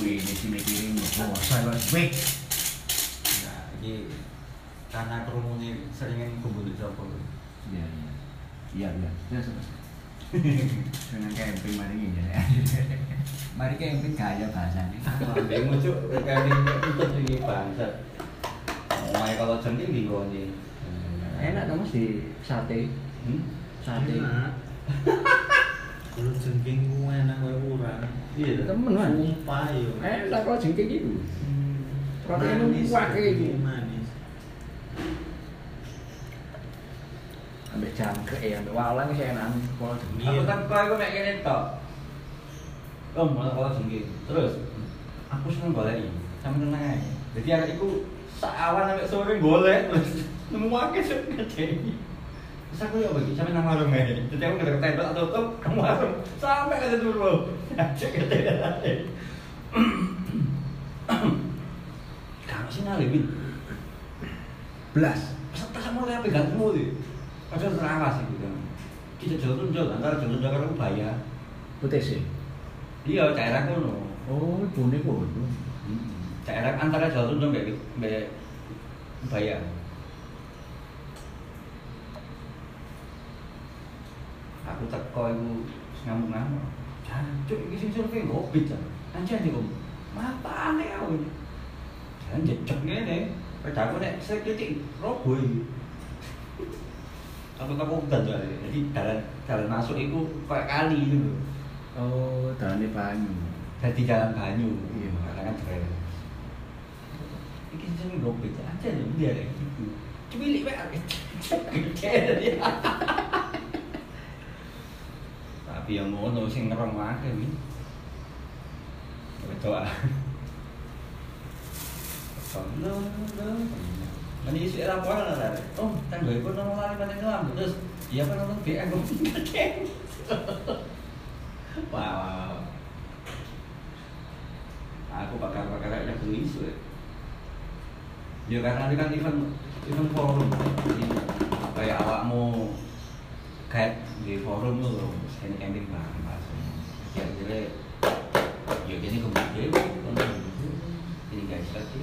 Wih, ini sih mikirin bahwa saya break. ya ini karena kerumunan seringin kumpul di Jawa Iya, iya. Iya, iya. Ya, Dengan camping mari ini ya. Mari camping gaya bahasanya. Bingung cuk, kayak ini tutup ini bangsa. Oh, kalau jengking di. Enak dong Mas di sate. Hmm? Sate. Kalau jengking gue enak gue kurang. Iya, Temen kan. Sumpah yo. Enak kalau jengking itu. Hmm. Protein wake iki. Manis. Ambek jangkrik ya, ambek walang sih enak kalau jengking. Aku kan kau aku mek kene tok. Om, malah kalau jengking. Terus aku seneng golek iki. Sampe tenang ae. Jadi arek iku sak awan sampe sore golek terus nemu akeh sing ngejeni. Terus aku ya bagi sampe nang warung ae. Jadi aku ngerti tembok atau tutup nang warung sampe ada dulu. Cek kete. Kamu sih nalewin. Blas. Peserta sama oleh apa gantmu Padahal terawas gitu. Kita jauh tuh jauh antara jauh tuh karo Ubaya. Putih sih. Iya, daerah kono. Oh, bune kono. Daerah antara jauh tuh mbek mbek Ubaya. Aku teko iku ngamuk-ngamuk. Jancuk iki sing survei ngobit jan. Anjir iki. Matane aku. Jan jejeg ngene. Padahal aku nek sekritik robo iki. Aku tak udan jadi jalan jalan masuk itu kayak kali gitu. Oh, dalane banyu. Jadi jalan banyu. Iya. karena kan keren. Iki sing ngobit aja nih dia kayak gitu. Cumilik wae. Gede dia. Tapi yang ngono sing ngerong wae wi. Betul ah. Lo. Nanti isu era apa lah Oh, kan gue pun nongol lari pada ngelam terus iya kan nonton BM Wah, wah, wah. Aku bakal ada dulu isu ya. Ya karena ini kan event event forum, jadi kayak awakmu kayak di forum loh, ini camping bareng pas. Ya jadi ya gini kemudian ini guys lagi.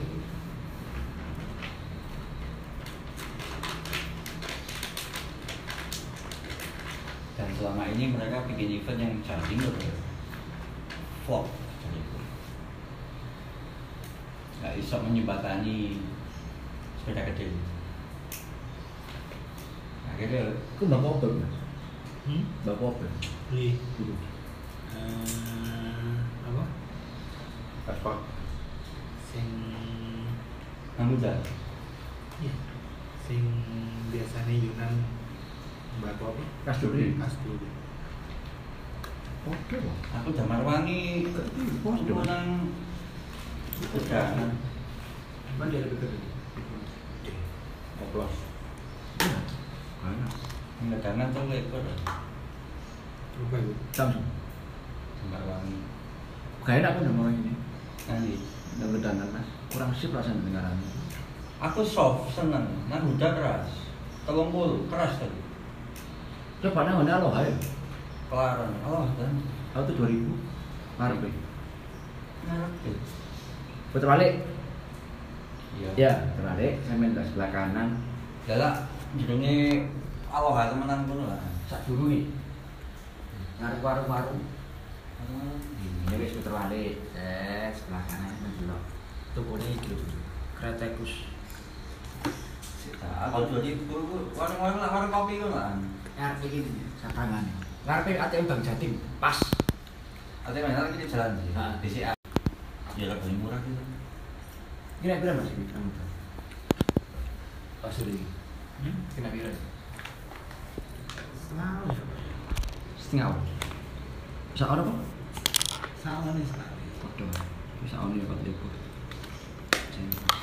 Dan selama ini mereka bikin event yang charging loh, vlog. jadi itu. Nggak bisa menyebatani sepeda gede. Akhirnya bapak apa? Mas? Hmm? Bapak apa? Beli. Guru. Eh, apa? Apa? Sing Namuja. Iya. Sing biasanya Yunan Mbak apa? Kasturi. Kasturi. Oke. Aku Damar Wangi Bos, Aku nang Kedangan Mana dia lebih gede? Oplos. Mana? Kedangan tuh lekor Lupa itu. Samsung. Damar Wangi Gak enak kan orang ini. Nanti Udah gedangan mas. Kurang sip perasaan dengarannya. Aku soft, seneng Nang huda keras Telung puluh, keras tadi Coba nang mana lo ayo. Kelaran, Allah kan Aku tuh 2000. Ngarep ya. Ngarep Putar balik. Iya Ya, terbalik. Saya main dari sebelah kanan. Lala, judulnya Aloha temenan pun lah Sak dulu nih. Ngarep warung-warung. Ini wis putar balik. Eh, sebelah kanan itu. Tokonya iki lho. Kretekus. Kalau jadi warung-warung lah, warung kopi kan lah Ngarep iki satangan. Ngarep ATM Bang Jatim. Pas. Ada mana kita jalan sih, Ah. DCA Ya paling murah gitu Kira kira Mas iki kamu tuh. Pas dulu. Hmm? Kena kira. Selalu ya. Setengah. Sak ono apa? Salah nih. Waduh. Bisa Pak.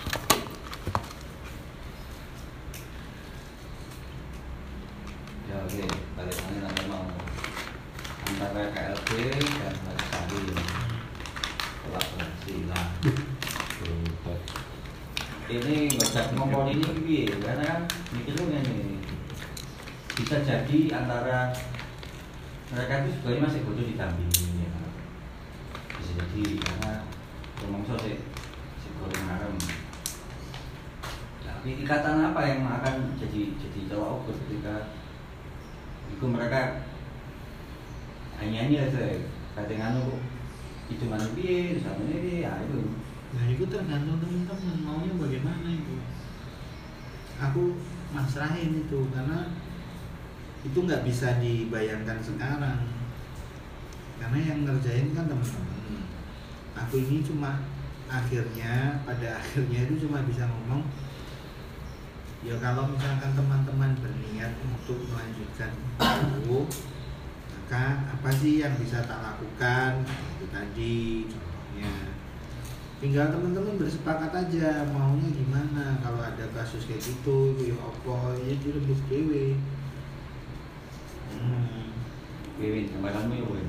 Ya oke, balik lagi nanti mau Antara KLB dan Lestari kolaborasi lah. Ini ngajak ngomong ini piye? Karena kan mikir lu ini. Bisa jadi antara mereka itu sebenarnya masih butuh didampingi ya. bisa jadi karena ngomong sih si goreng arem tapi ikatan apa yang akan jadi jadi celok ukur ketika itu mereka hanya ini aja kadang anu itu mana piye sama ini ya itu Nah itu tergantung teman-teman maunya bagaimana itu. Aku masrahin itu karena itu nggak bisa dibayangkan sekarang. Karena yang ngerjain kan teman-teman. Aku ini cuma akhirnya pada akhirnya itu cuma bisa ngomong ya kalau misalkan teman-teman berniat untuk melanjutkan itu maka apa sih yang bisa tak lakukan? Itu tadi contohnya. Tinggal teman-teman bersepakat aja maunya gimana? Kalau ada kasus kayak gitu ya apa? Ya dirembuk dewe hmm. Wiwin, gambaranmu ya Win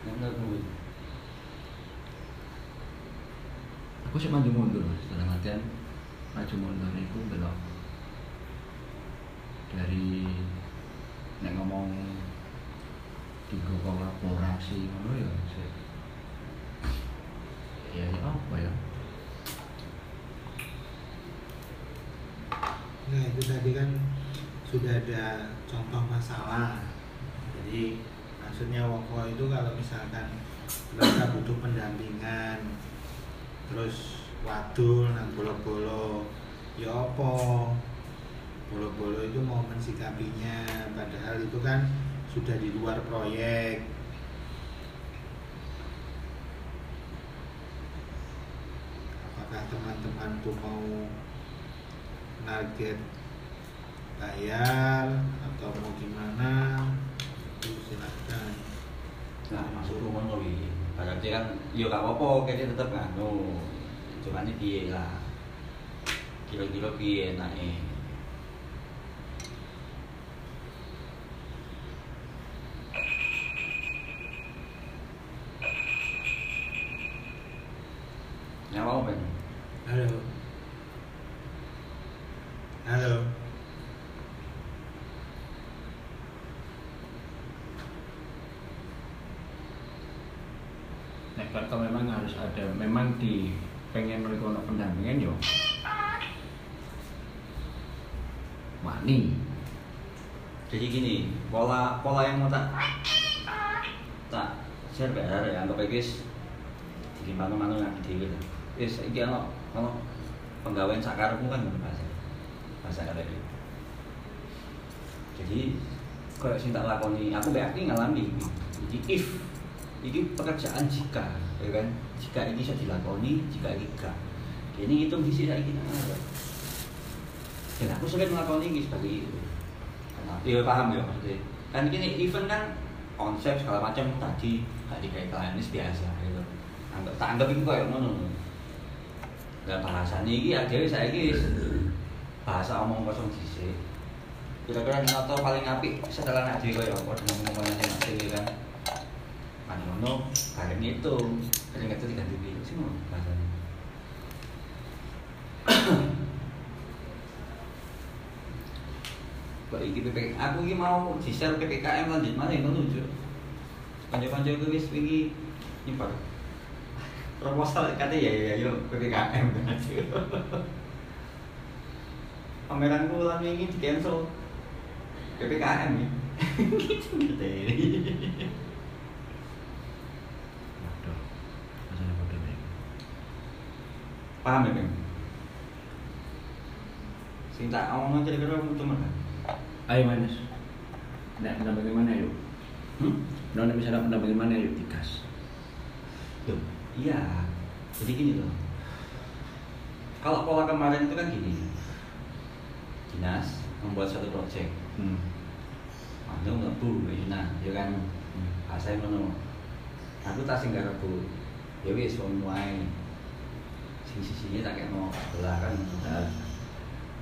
Menurutmu Win Aku maju mundur, dalam artian maju mundur itu belok dari nek ngomong tiga kolaborasi ngono ya ya ya apa ya? Nah itu tadi kan sudah ada contoh masalah. Jadi maksudnya woko itu kalau misalkan mereka butuh pendampingan terus wadul nang bolo-bolo. Ya apa? Bolo-bolo itu mau mensikapinya padahal itu kan sudah di luar proyek. Apakah teman-teman tuh mau target bayar atau mau gimana? Itu silahkan Nah, maksudku ngono wi. Berarti kan yo gak apa-apa kene tetep nganu. Ini piye lah. Kira-kira piye enake. Ya mau ben. halo halo nek kata memang harus ada memang di pengen mereka ono pendampingan yo wani Jadi gini, pola pola yang mau tak tak share BR ya, aja guys di mana-mana yang di dewi lah. Wis iki ono ono penggawean sakarepmu kan bahasa. Bahasa arek. Jadi kalau sing tak lakoni, aku berarti ngalami. Iki if iki pekerjaan jika, ya kan? Jika ini bisa dilakoni, jika ini enggak. Ini hitung di sini ada. Dan aku sulit melakukan ini sebagai itu. Iya paham ya maksudnya. Kan gini event kan konsep segala macam tadi gak dikai klien ini biasa gitu. Anggap tak anggap itu kayak ngono. Dan bahasa ini akhirnya saya ini bahasa omong kosong dhisik. Kira-kira atau paling apik setelah nak dhewe kaya apa dengan yang nak dhewe kan. Ngono bareng itu. Sering itu diganti piye sih ngono bahasanya. Kok iki PPK aku iki mau di-share PPKM lanjut mana yang menuju. Kanca-kanca itu wis wingi nyebar. Proposal kata ya ya yo PPKM kan. Pameranku lan wingi di cancel. PPKM ya. Gitu gitu. waduh rasanya bodoh nih Paham ya, Bang? Sing tak omong kira-kira cuma kan. ayo manis nek nek bagaimana yuk Hmm? Nah, misalnya pendampingan mana yuk digas. Loh, iya. Jadi gini loh. Kalau pola kemarin itu kan gini. Dinas membuat satu proyek. Hmm. Anda nggak bu, nah, ya kan. Saya ngono. Aku tak sing garapku. Ya wis wong wae. Sing sisinya tak kena belah kan. Nah,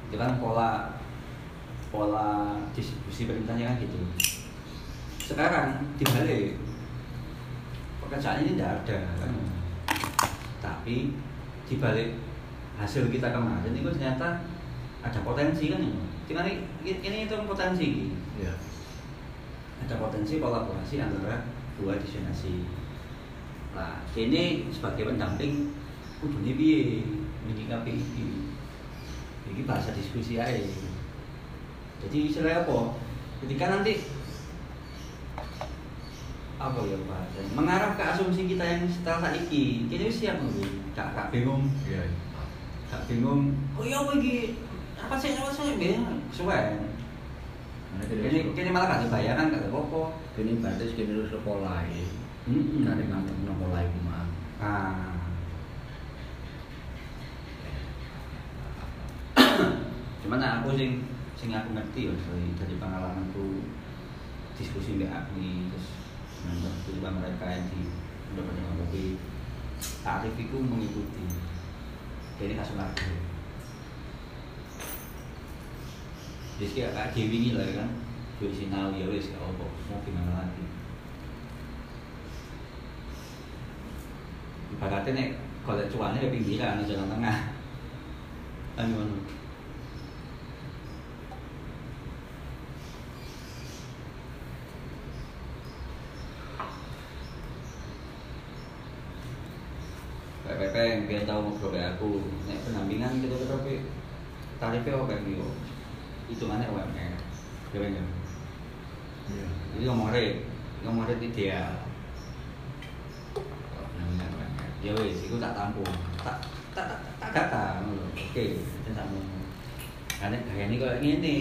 itu kan pola pola distribusi perintahnya kan gitu. Sekarang dibalik pekerjaan ini tidak ada kan. Tapi dibalik hasil kita kemarin itu ternyata ada potensi kan. Tinggal ini, ini itu potensi. Iya. Ada potensi kolaborasi antara dua destinasi. Nah, ini sebagai pendamping kudune piye menyikapi iki. Iki bahasa diskusi aja. Jadi istilahnya apa? Ketika nanti apa ya bahasanya mengarah ke asumsi kita yang setelah saiki kita wis siap nunggu gak gak bingung Iya. gak bingung oh iya apa iki apa sih apa sih bingung sesuai Nah, ini ini malah gak ada bayaran gak ada apa Kini batas kini harus pola ya. Karena ngambil no pola itu mah. ah cuman nah, aku sing sing aku ngerti ya dari, dari pengalamanku diskusi mbak Agni terus menurut kehidupan mereka yang di mendapat dengan kopi Arif itu mengikuti. Jadi kasus lagi jadi kayak kayak Dewi ini lah kan? Gue sinau ya wes gak apa mau gimana lagi? Ibaratnya nek kalau cuannya di pinggiran di jalan tengah. Kan gimana PPP yang biar tahu ngobrol kayak aku. Nek pendampingan gitu gitu tapi tarifnya apa yang yo hitungannya UMR ya kan Iya. jadi ngomong rate ngomong rate ideal. Ya wes itu tak tampung tak tak tak tak kata oke itu sama karena kayak ini kayak gini.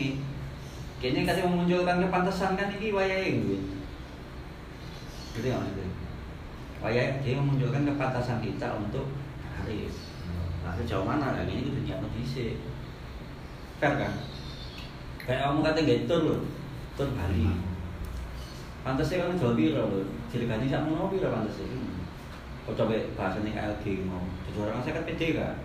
Kayaknya kasih memunculkan kepantasan kan ini wayahe gitu gitu maksudnya? Wayang dia memunculkan kepantasan kita untuk karir. Nah, sejauh mana lagi ini dunia kondisi. Fair kan? Kayak kamu kata getur loh, tur Bali. Pantasnya kan jual biro loh, jadi gaji sama mau biro pantasnya. Kau coba bahasanya KLG mau, jadi orang saya kan pede kan?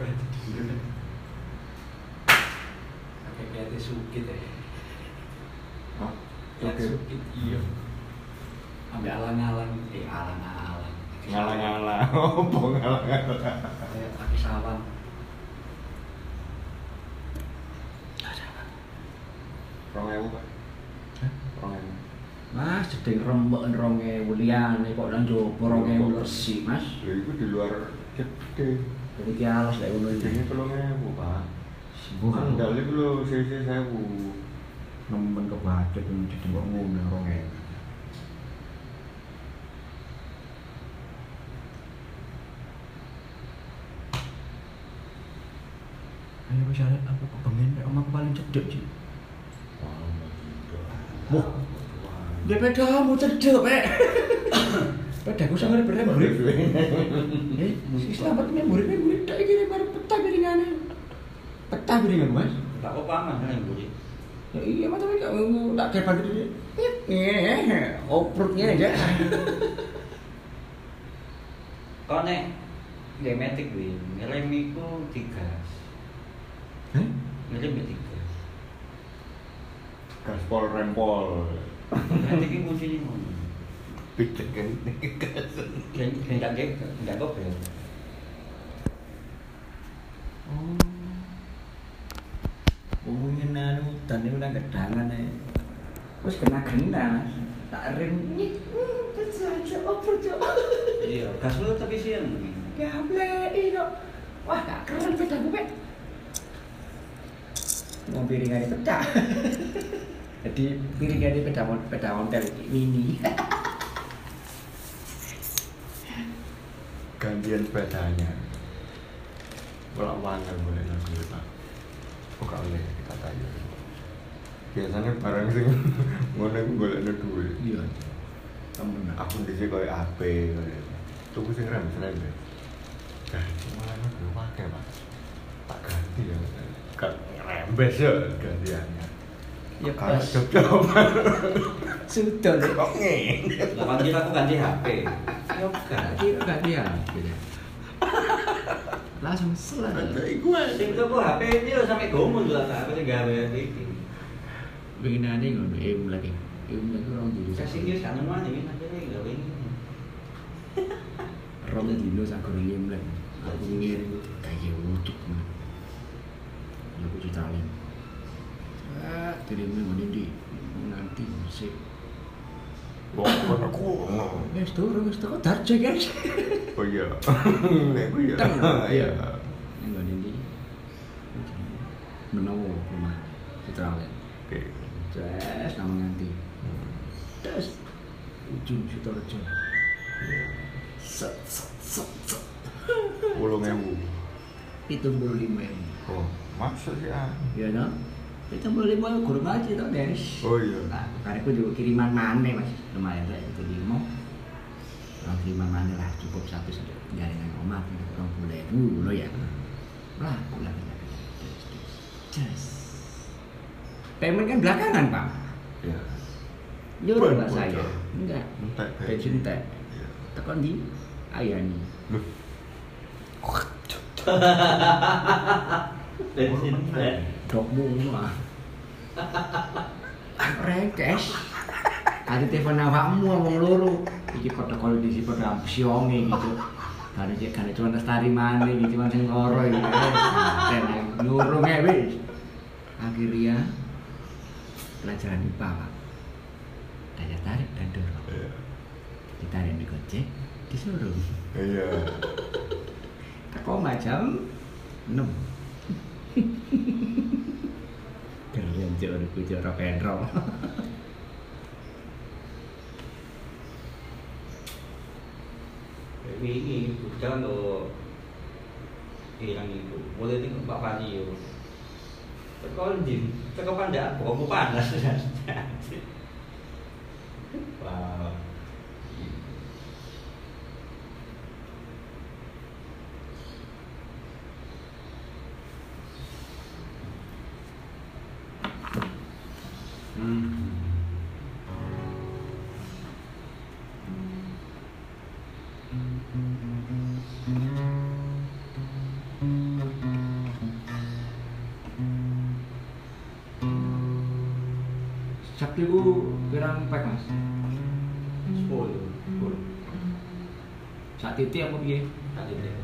Iya. Oke, kayak sukit ya. Hah? Oke. sukit iya. Ambil alang-alang, eh alang-alang. Ngalah-ngalah. Apa ngalah-ngalah? Kayak kaki sawan. Rong ewu, Pak. Rong ewu. gedhe rembek 2000 liyane kok nang jowo 2000 resik, Mas. Lha iku di luar gede. Jadi ki alas lek ngono iki. Ini tolong ewu, Pak. Sembuh kan Sandal itu lho, sisi sewu. nemen kebacut di tembok ngono 2000. Ayo wis arek aku kepengen nek omahku paling cedek, Ci. Wah. Dia pedamu cedek, Pak. Pedaku sangat berat, murid. Eh, si selamat ini murid murid tak iki mari peta piringane. Peta piringan, Mas. Tak apa aman Bu. Ya iya, Mas tapi gak mau tak kayak bantu dia. Ini, oprutnya aja. Kok nek gemetik kuwi, ngerem iku digas. Gaspol rempol. Nanti iki kuncine ngono. Picek. Gen gen gak gak gak gobel. Oh. Oh, anu hutan ini udah kedangan ya. Terus kena kena, tak rem. Coba. Iya, gas lu tapi siang. Gablek ini Wah, gak keren pedaku, Pak. Mau piringannya pecah. Jadi piringannya pecah pecah ontel mini. Gantian sepedanya. Bolak balik boleh lagu ya, Pak. Gak boleh kita tanya. Biasanya barang sing ngono iku golekno duit. Iya. Temen Aku dhisik koyo HP koyo. Tuku sing rem serembe. Nah, malah gue pakai, Pak. Tak ganti ya. Gak rembes ya gantiannya. Ya, pas. job-job Sudah deh. kok ngene. Lah kan aku ganti HP. Kira gak dia. Gitu. Langsung. Ada iku. Sing tuku HP ini lo sampe gomo lho tak aku sing gawe iki. Begini ngono em lagi. Em lagi orang dulu. Kasih dia kan mana ini gawe. Rom dino sak em lagi. Aku ngirim kayak wutuk. Aku cerita lem. Ah, kirimnya mana di nanti musik. Kok kon aku. Wes turun wes turun darje guys. Oh iya. Nek ku ya. Iya. Enggak ini. Menawa rumah Citra Lem. Oke. Tes nama nganti. Tes ujung Sidoarjo. Set set set set. Ulung ewu. Itu bulu lima ini. Oh, maksud ya. Ya no? Itu bulu lima kurang aja tuh Des. Oh iya. Nah, karena aku juga kiriman mana mas, lumayan lah itu lima. Kalau kiriman mana lah cukup satu saja jaringan omat orang boleh dulu ya. Lah, pulang kita Just. Payment kan belakangan pak. Iya. Nyuruh pun, saya. ya. Enggak. Entek. Pensiun teh. Iya. Tekan di ayani. Loh. Bensin teh. Dok bunga. Rekes. Kali telepon awakmu ngomong loro. Iki protokol di sini pada sionge gitu. Karena cek karena cuma lestari mana gitu cuma sing loro gitu. Dan nyuruh nge wis. Akhirnya pelajaran IPA pak. Daya tarik dan dorong. Iya. Ditarik di gojek, disuruh. Iya. Teko macam 6 Kalian jauh aku jauh rock and roll Ini jangan lo hilang itu. Boleh tinggal Pak Padi yo. Tekol di, tekol pandak, pokoknya panas. Pek mas? Sepuluh. Saat itu apa piye? Tadi deh.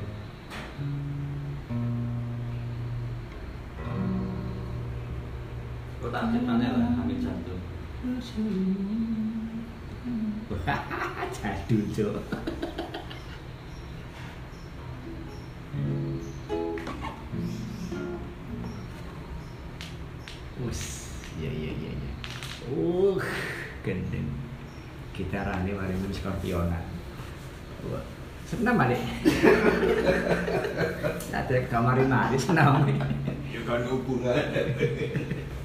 Kau tak lah, ambil satu. Jadu, Cuk. Wah, senam balik. Ada kamar mari senam. Ya kan hubungan.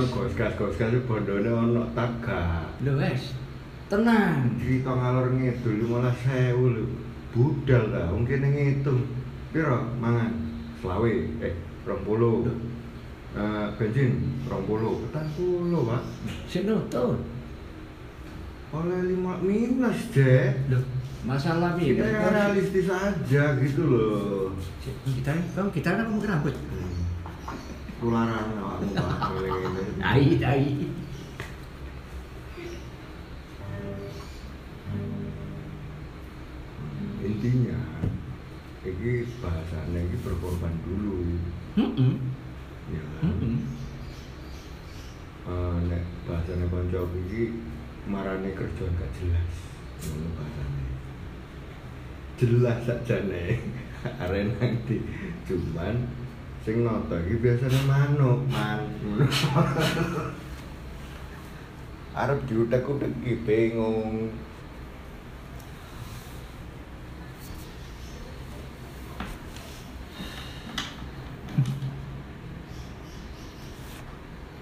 Kon gos gas gos gas bondone ono taga. Lho wis. Tenang. Cerita ngalor ngidul 15.000 lho. Budal ta, wong kene ngitung. Piro mangan? Selawe, eh 20. Eh bensin 20, 40, Pak. Sik nutut. Oleh 5 minus, Dek. Loh, masalah piye? Kita yang realistis aja gitu loh. Kita kamu kita kan kamu rambut. Hmm. Tularan awakmu Pak. Tai tai. Intinya iki bahasanya iki berkorban dulu. Heeh. Ya. kan? Heeh. Eh, nek bahasane kanca iki marane kerja gak jelas. Ngono bahasane. Jelas sakjane. Arek nanti cuman sing nata iki biasanya manuk, man. Arep diutek-utek iki bingung.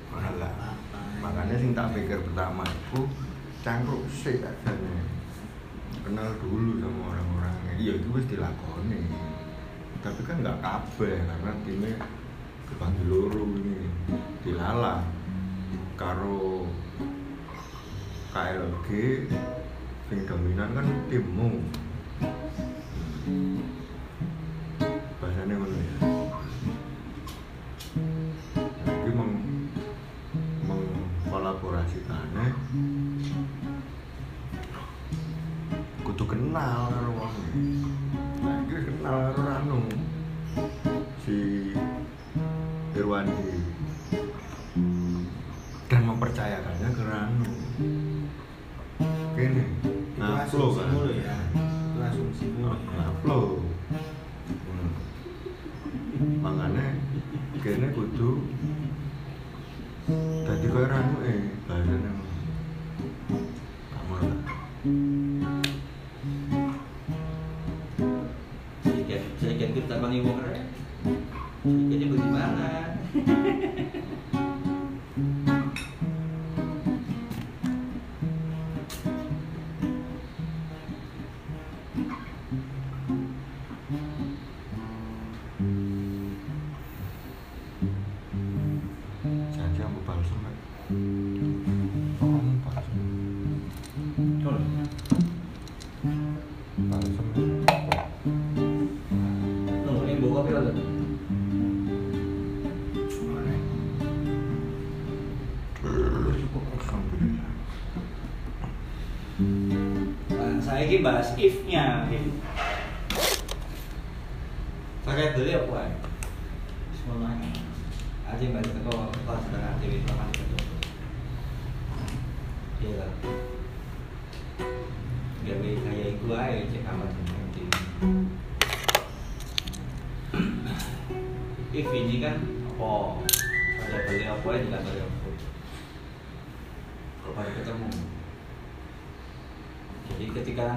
Malah makanya sing tak pikir pertama itu cangkruk sih katanya kenal dulu sama orang-orangnya iya itu wis dilakoni tapi kan nggak kabeh karena timnya kepanggil loro ini dilala. Karo KLG sing dominan kan timmu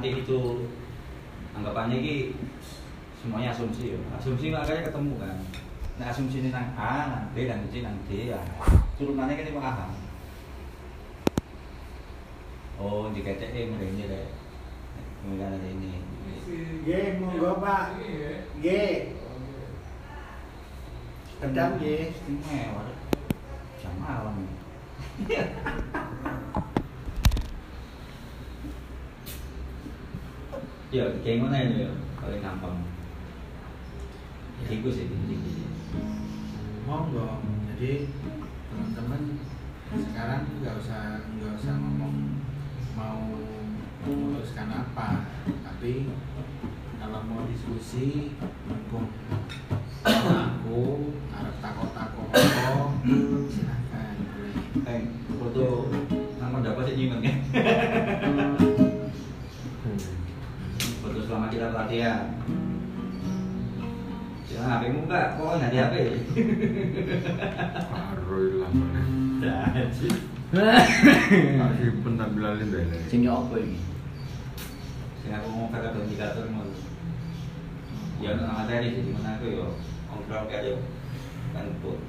nanti itu anggapannya ki semuanya asumsi ya. Asumsi makanya ketemu kan. Nah asumsi ini nang A nang B nang C nang D ya. Turunannya kan ini A kan. oh di KTE mereka deh kemudian ada ini. G monggo pak. G. Kedam ya. G. Mewah. 点过那个没有我在看房 Masih penampilannya beda. Sing apa ini? Sing aku mau kata indikator mau. Ya nang di sini mana aku ya, yo. Ngobrol aja. Ya. Kan pun.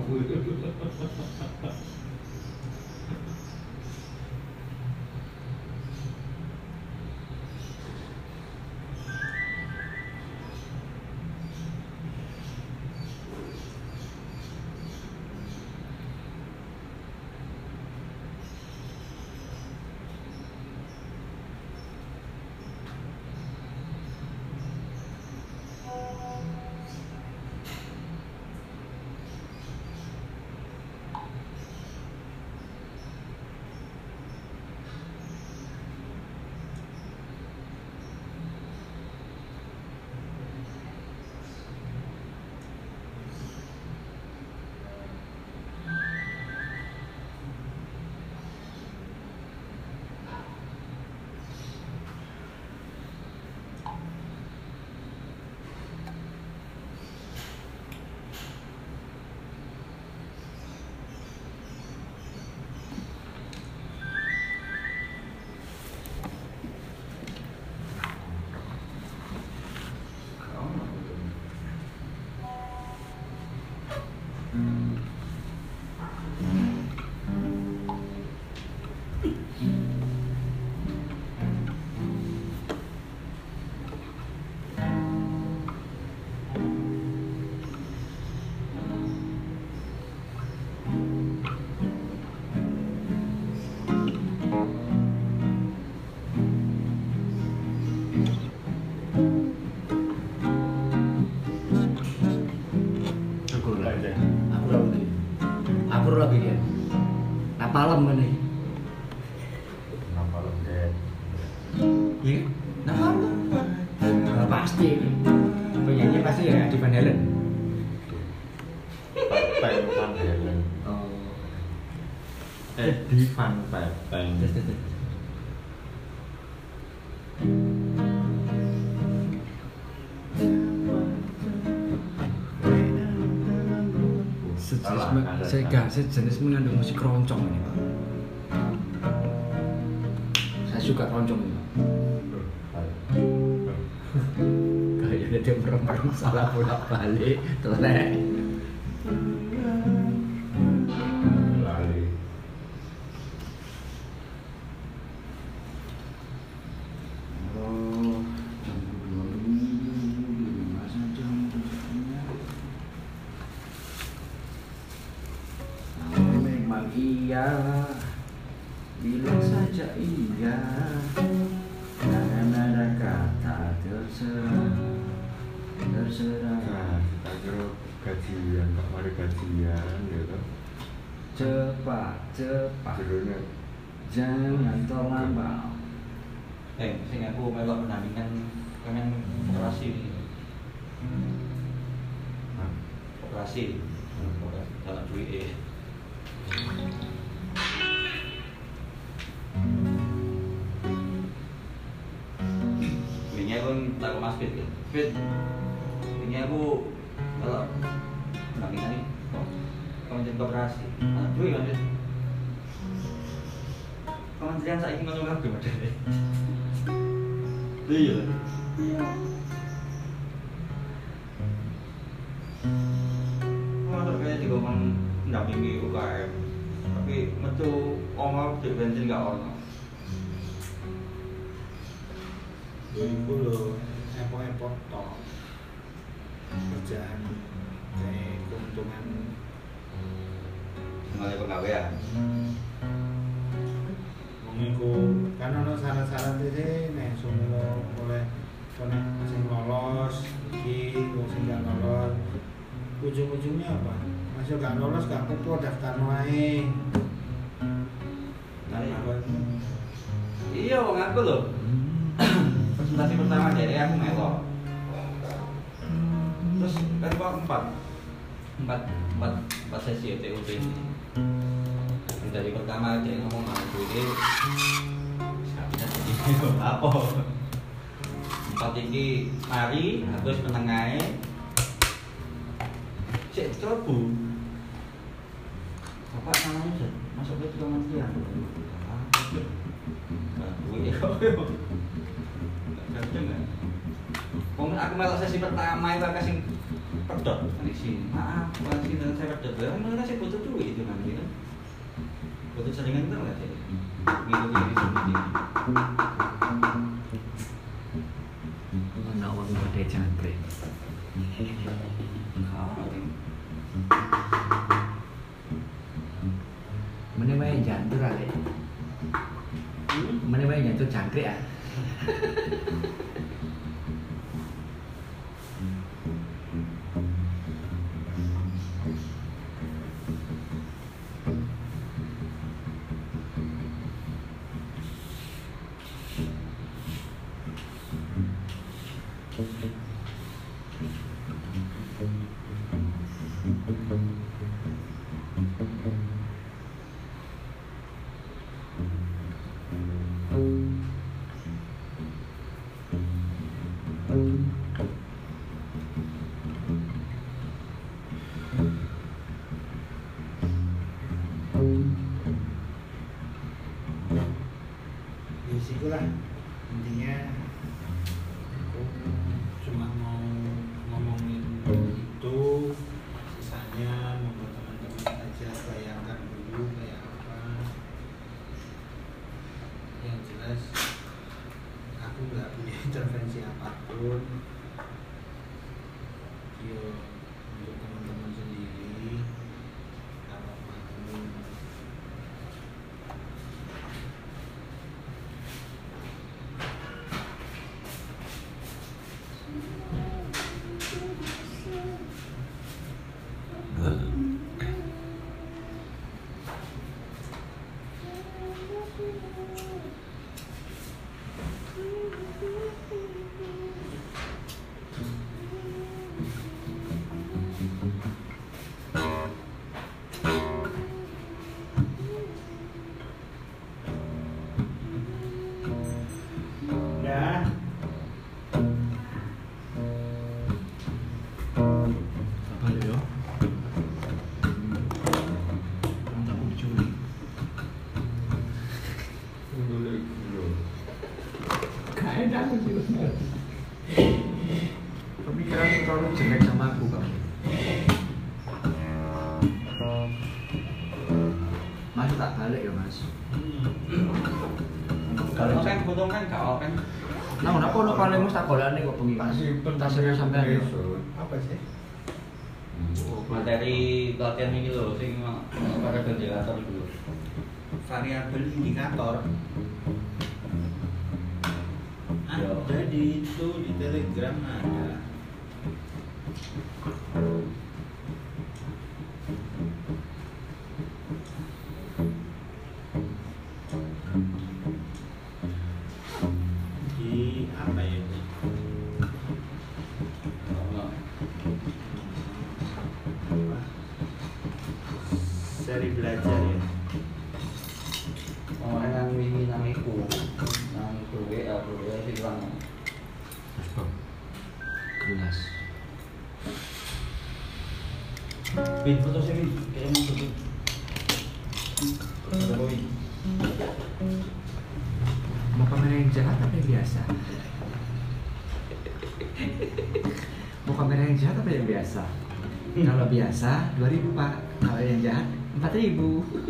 Kaffee. di fun saya terus jenis sega sejenis mengandung musik keroncong ini pak. Saya suka keroncong ini pak. Kayaknya dia merem-merem salah pulak balik telek. Wong sing gak lolos ujung-ujungnya apa? Masih gak lolos gak apa-apa daftar wae Nah, Apa? iya wong aku lho. Presentasi pertama dari aku melok. Terus kan kok empat. Empat empat empat sesi ya TUT dari pertama dia ngomong gue ini bisa jadi apa empat ini mari terus menengahnya cek terbu apa namanya sih masuk ke kementerian nah ya Wong aku malah sesi pertama itu kasih pedot di sini. Maaf, kasih dan saya pedot. Ya, malah saya butuh duit itu nanti kan. Butuh seringan itu nggak sih? Gitu di sini. Mana bayi jantur ada? Mana bayi jantur cangkrik ya? paling mesti tak golekane kok bengi mas? Tasirnya sampean kalau biasa 2000 pak. Kalau yang jahat 4000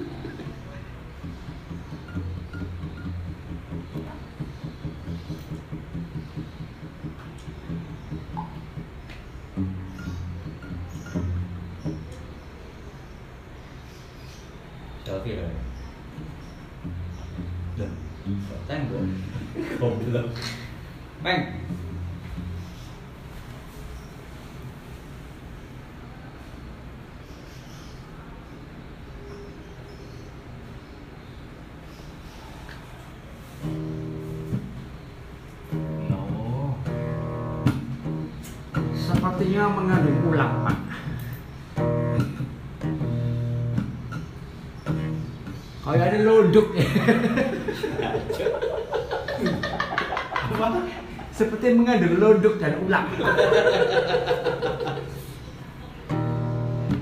mengandung loduk dan ulang.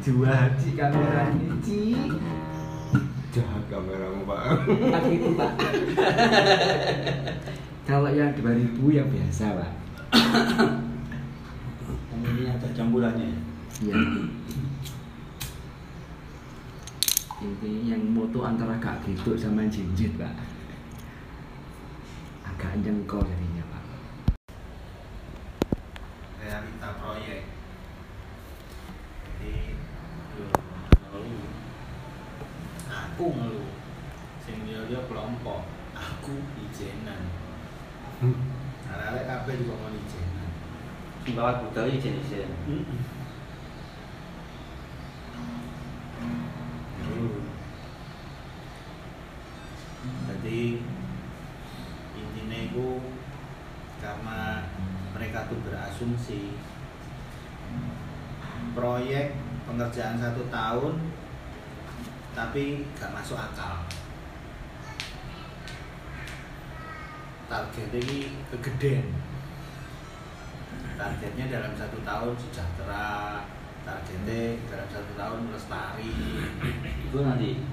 Dua hati kamera ini, Ci. Jahat kameramu pak. Empat ribu, Pak. Kalau yang 2000 yang biasa, Pak. Yang ini ada campurannya ya? Iya. Ini yang moto antara Kak Gitu sama Jinjit, Pak. Agak jengkol jadinya, Pak. realita proyek jadi yo ngeluh aku ngeluh sing dia dia kelompok aku ijenan arek kabeh juga mau ijenan Bawa budal izin-izin. jadi intinya itu karena mereka tuh berasumsi proyek pengerjaan satu tahun tapi gak masuk akal targetnya ini kegedean targetnya dalam satu tahun sejahtera targetnya dalam satu tahun lestari Itu nanti.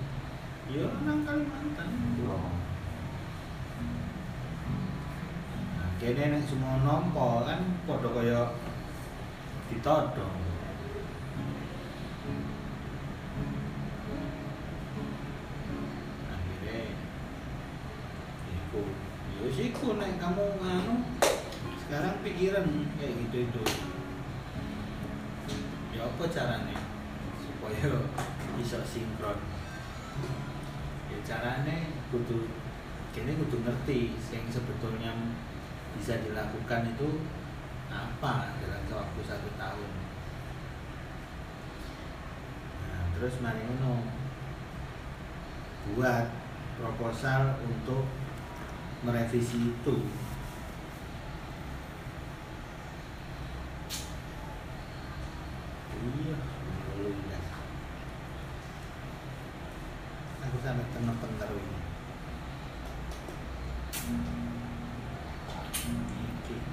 ya nang Kalimantan Oh. Nah, kene nek semua nompo kan padha kaya ditodong. Akhirnya iku, ya siku nek kamu nganu sekarang pikiran kayak gitu itu. Ya apa caranya supaya bisa sinkron? Ya carane kudu kini kudu ngerti yang sebetulnya bisa dilakukan itu apa dalam waktu satu tahun nah, terus mari buat proposal untuk merevisi itu. Iya belum aku sampai ini?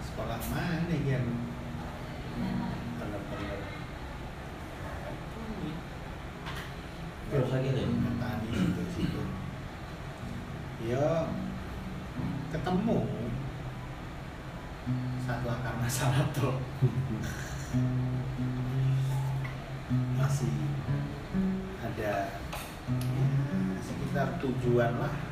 Sekolah mana ya? Terus lagi situ situ. Ya ketemu. Satu akar masalah tuh. Masih ada ya, sekitar tujuan lah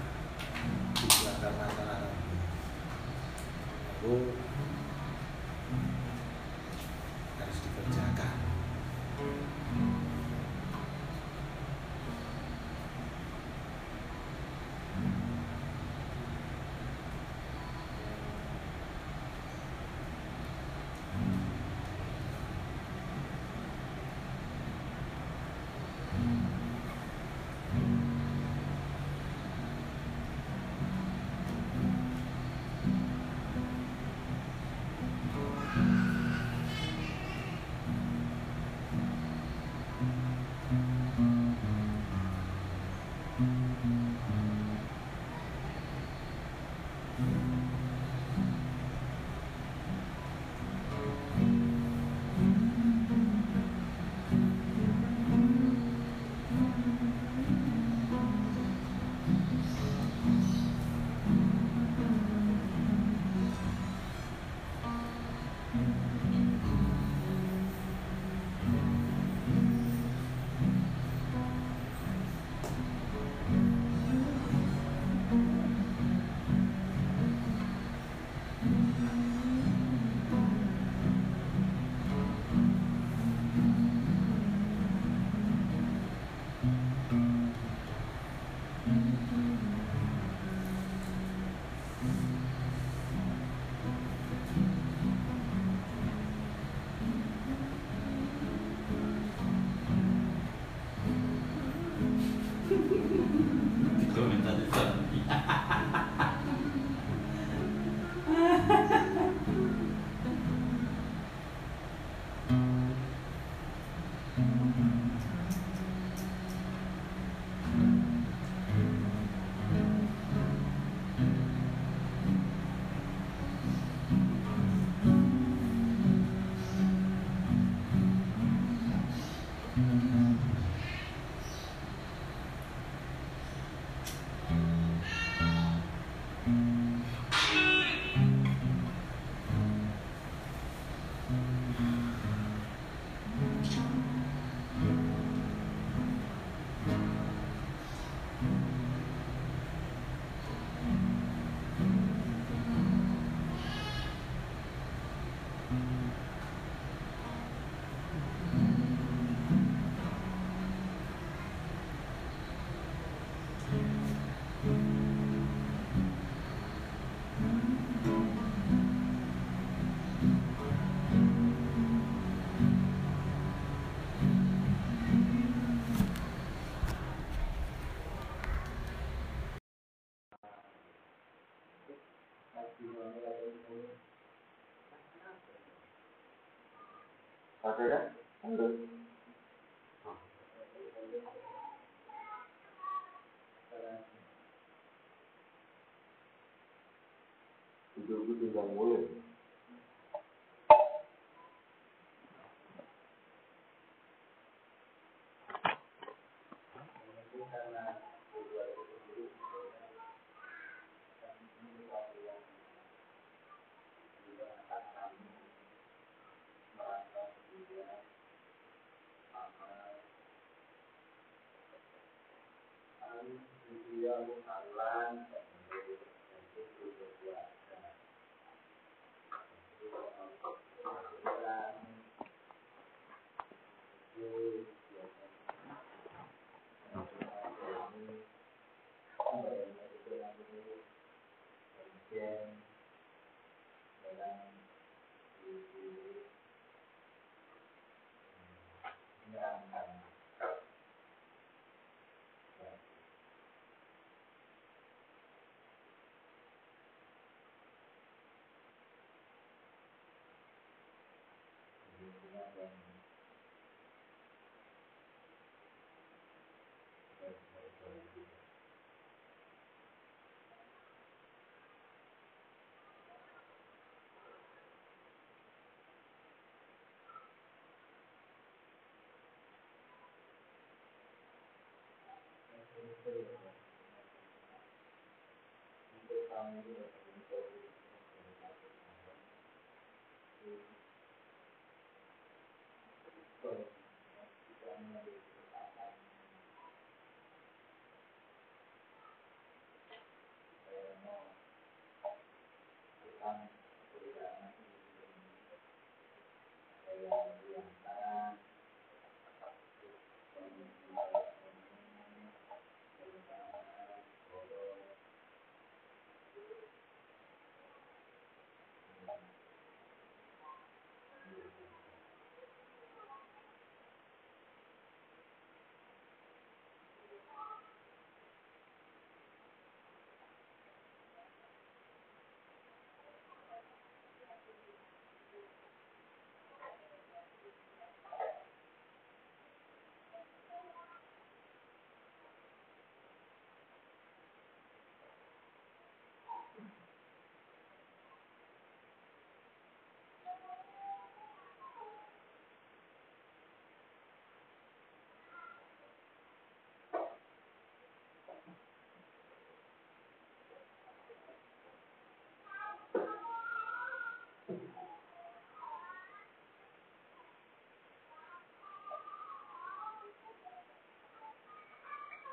Ada kan? Halo. Tidurku tinggal mulai. Yeah. Thank you.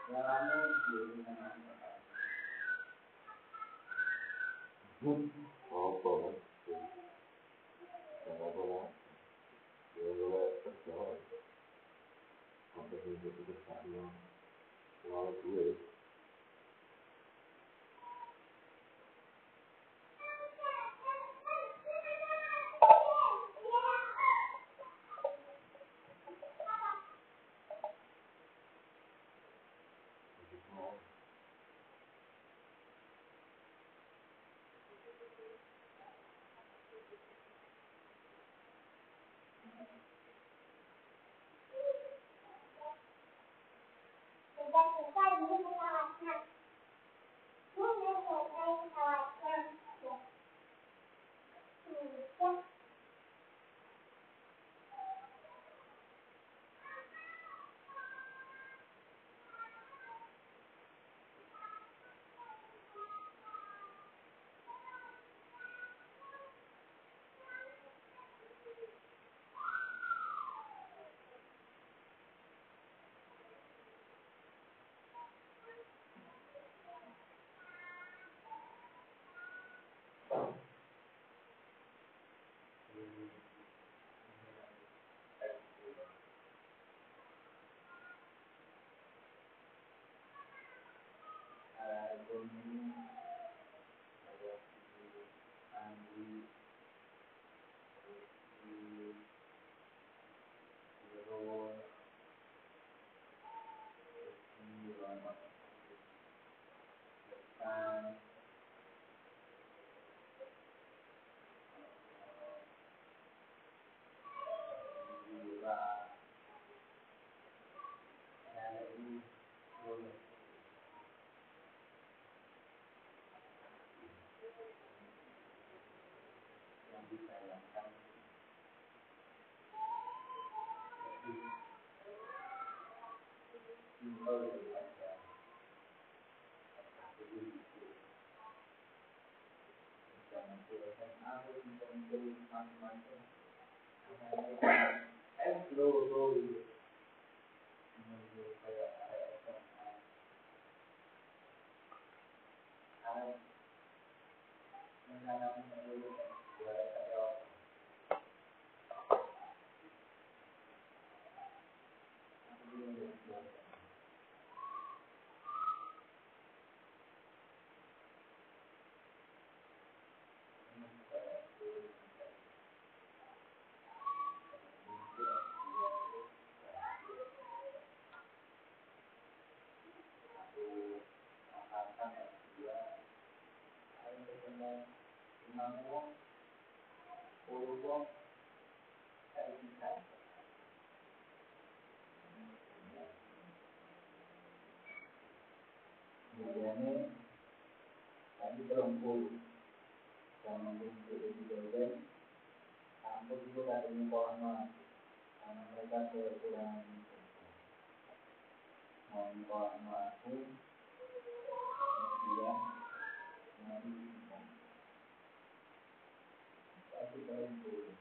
Nyalane apa apa apa apa apa apa apa apa apa apa apa? Agony, I walk with you, and we menanam. Kemudiannya tadi berempul sama untuk di Jordan kampus itu katanya korma karena mereka aku dia nanti tapi berempul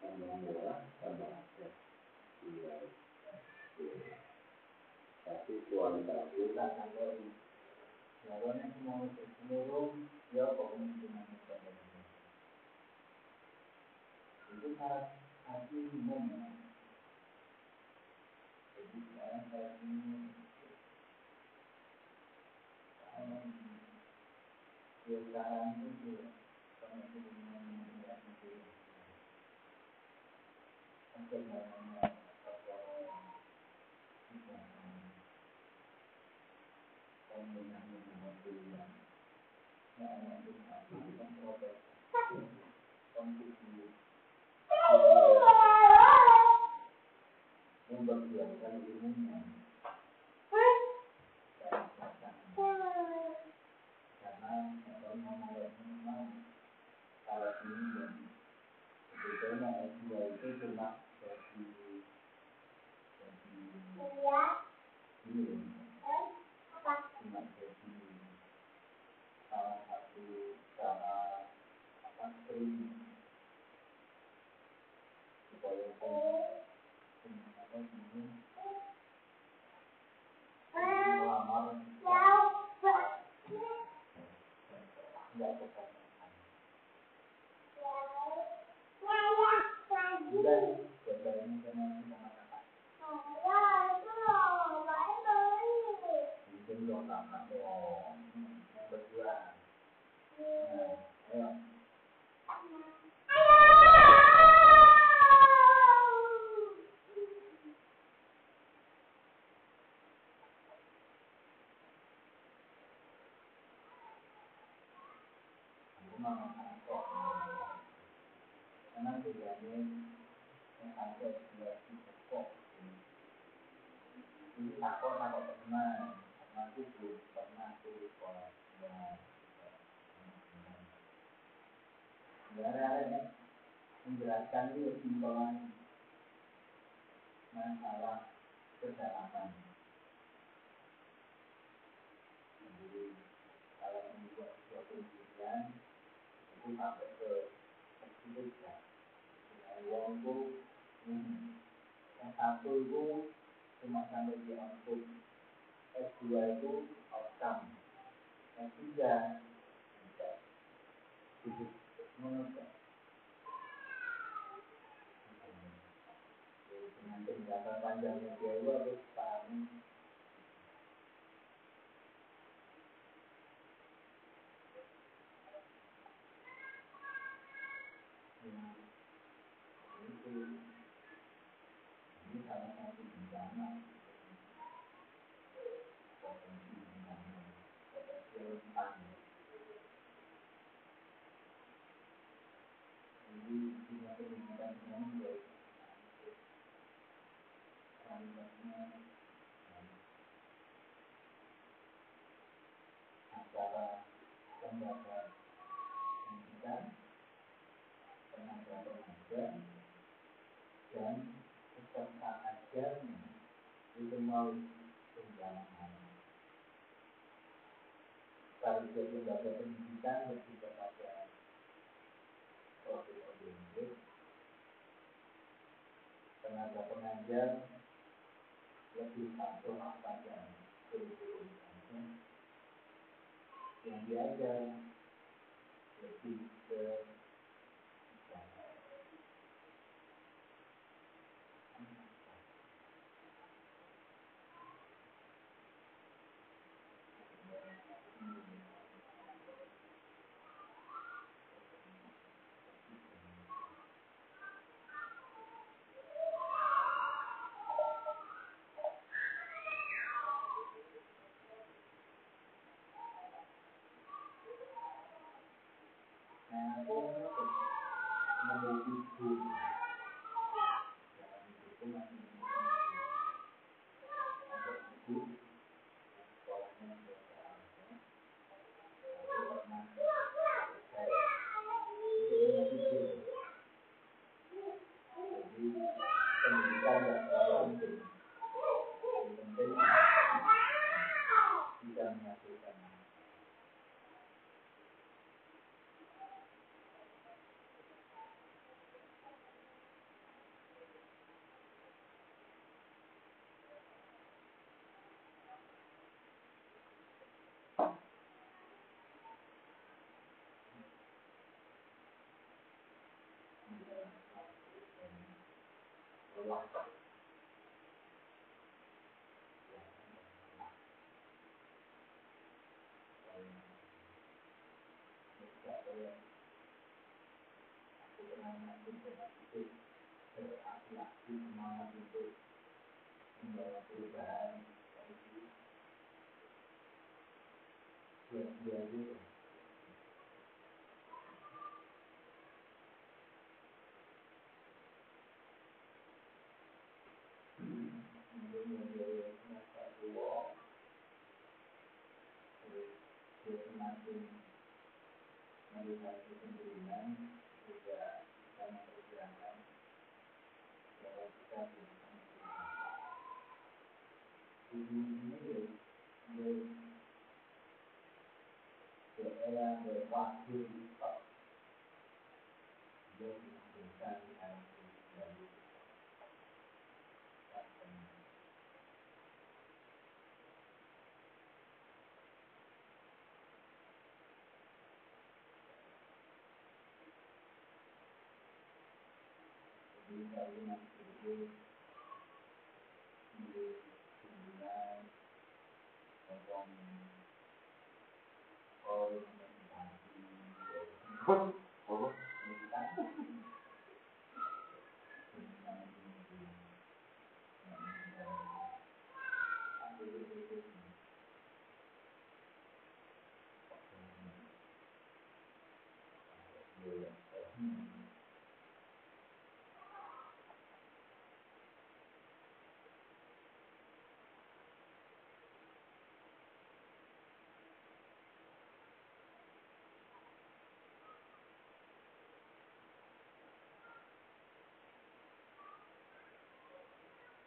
Alhamdulillah sama Iya tapi dia komunikasi dengan itu hati jadi sama dengan yang itu untuk namanya memperjuangkan ilmunya. Karena kalau kalau ini sebetulnya S2 itu cuma dari dari ini cuma jadi salah satu cara apa apa ini melamar nggak kebanyakan udah biasanya karena kita mengatakan mungkin dong sama dong yang berdua nah ayo karena bedanya yang ada dua tipe kok ini takut takut pernah karena aku belum pernah tuh sekolah ya ya menjelaskan simpelan masalah kedalaman jadi kalau membuat itu sampai ke tersebut ya. Yang itu ini yang satu itu cuma sampai di output S2 itu outcome. S3 bisa hidup menurut dengan penjelasan panjangnya dia itu harus pahami jadi punya pendidikan mau tunjangan target lembaga pendidikan lebih kepada profil tenaga lebih patuh pada kurikulum yang diajar lebih ke Nah, itu memiliki guru. Dalam itu masih memiliki ada ibu sekolahnya biasa aja. Tapi pernah selesai. Itu masih guru. Jadi pendidikan tidak terlalu penting. Yang penting bisa menghasilkan Allah. Aku pernah mati itu berarti semangat untuk membawa perubahan buat dia juga. Kemudian dia merasa tua, terus dia semakin melihat kesendirian, juga bisa memperjuangkan bahwa kita bisa Ibu ini dia dia era berwaktu stop. Dia bisa dengan dari Jadi dari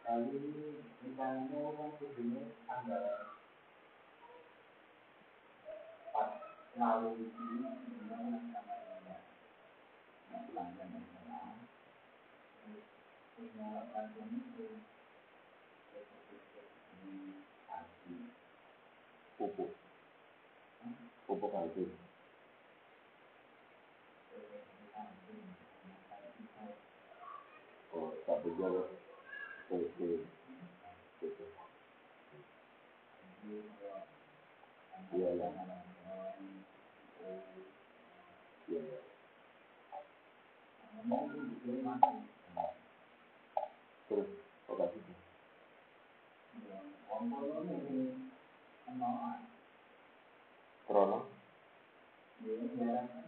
Lalu misalnya kan sebelumnya tanggal empat lalu ini sebenarnya tanggalnya yang pelanggan yang sama. Punya pelanggan itu pupuk. Pupuk kaldu. Oh, tak berjalan. Oke. Iya. Terus. Krono? Oh.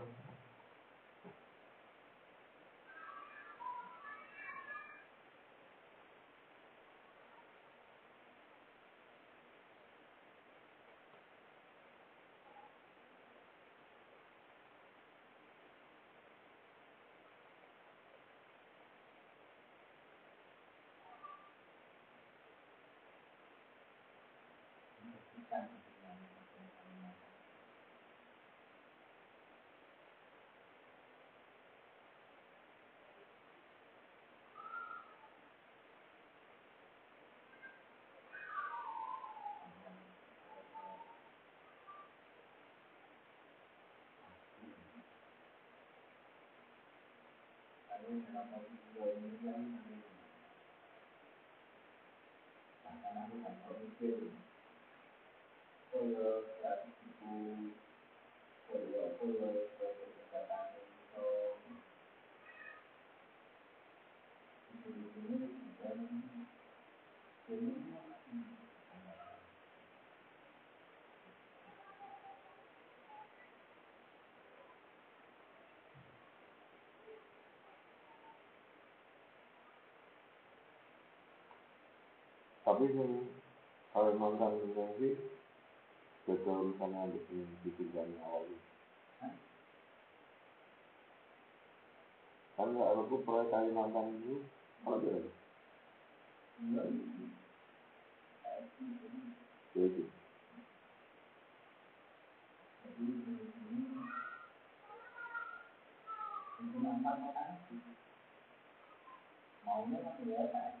kita dengan Lalu kenapa video ini kan akan aku kan mikir Koyo saat itu Koyo koyo koyo kesehatan itu Itu ini dan ini tapi yang Ini beda urusannya dengan ditinggalnya awal ini. kan nggak aku proyek Kalimantan itu apa dia? Jadi maunya kan biasa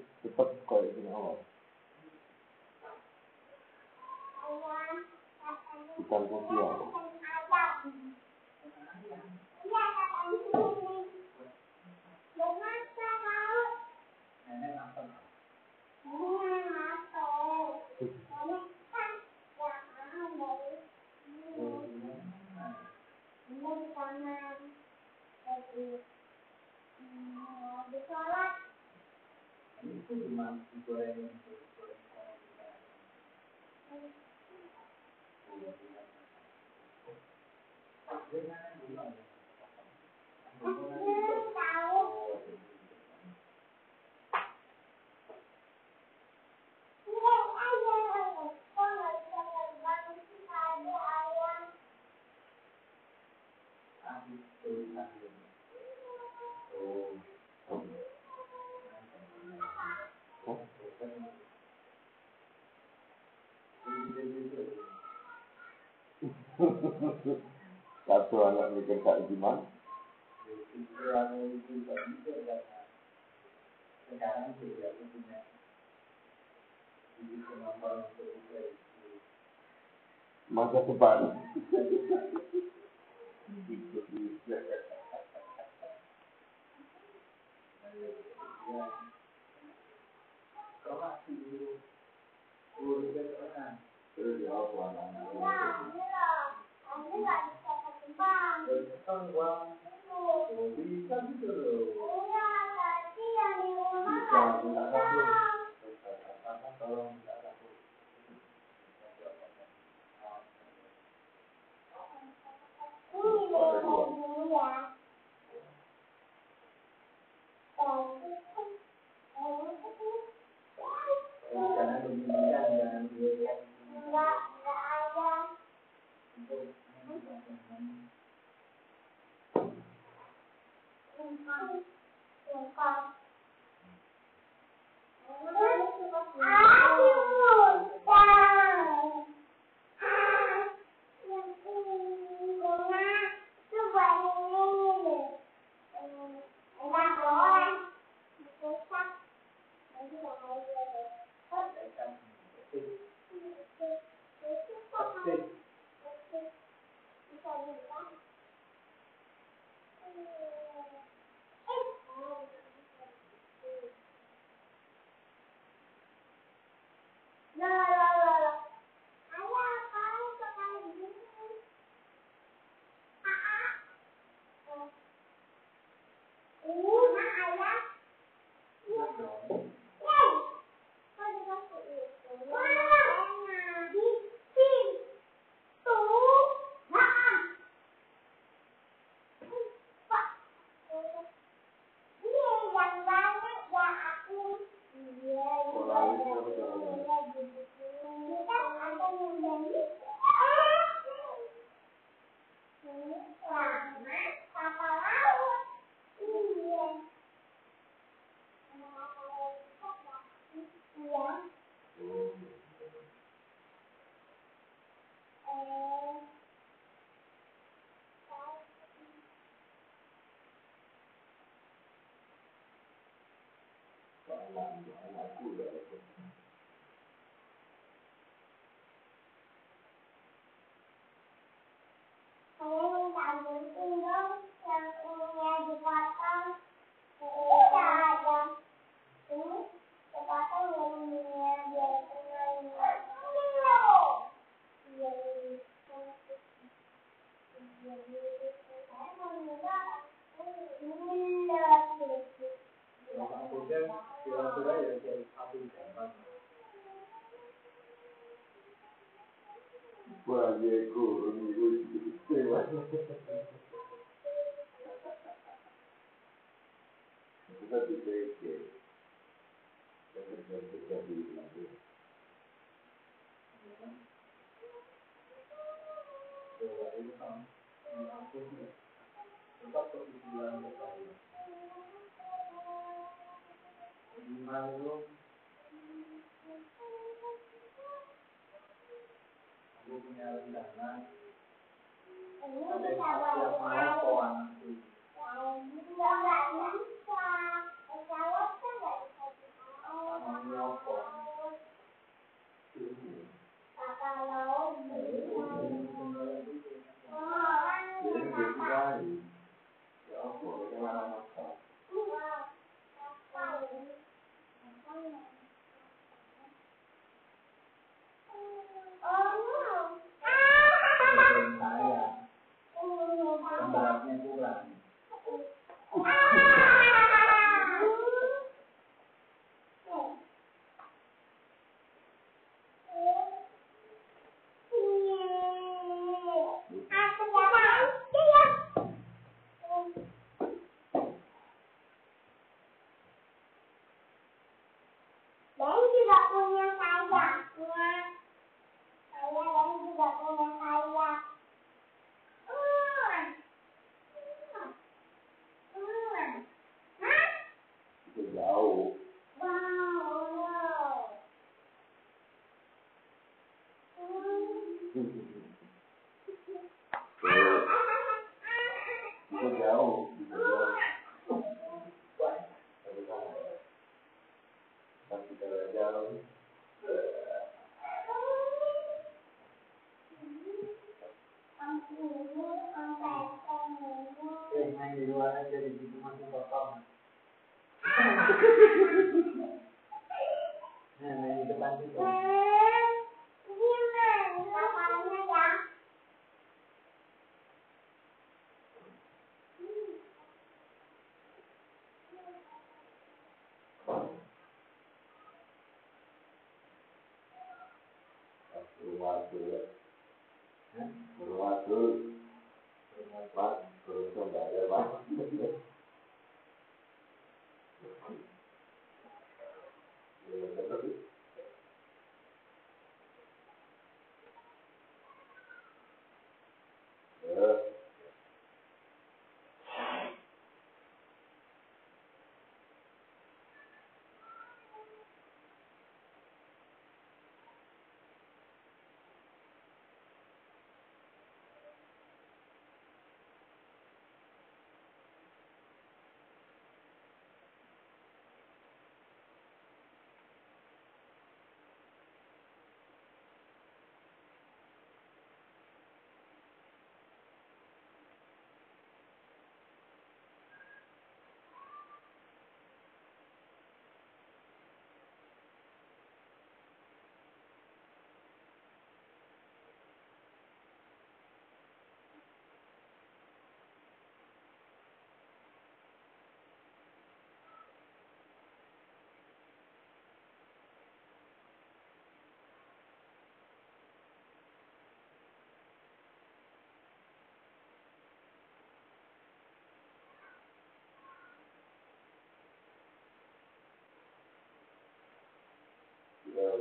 juga kenapa namanya ya gara-gara dua tahun ini tinggalnya satu itu judulnya tetap kayak gini awal bukan sosial nenek nonton itu cuma digoreng digoreng sama kita satu anak mikir kayak gimana sekarang sudah punya masa depan terus ya apa anak-anak berkembang uang bisa gitu loh bisa minta Bye. kan ya aku ya itu tempat perkumpulan berkarya. Aku punya rencana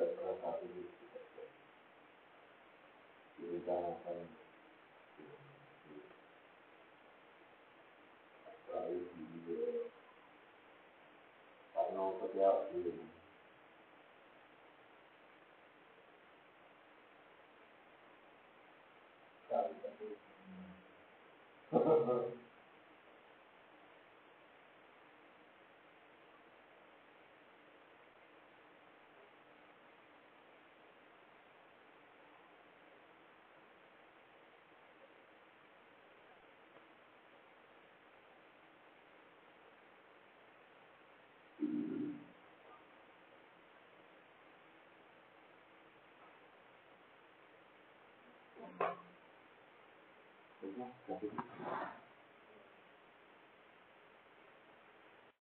oleh salah satu di akan, Tapi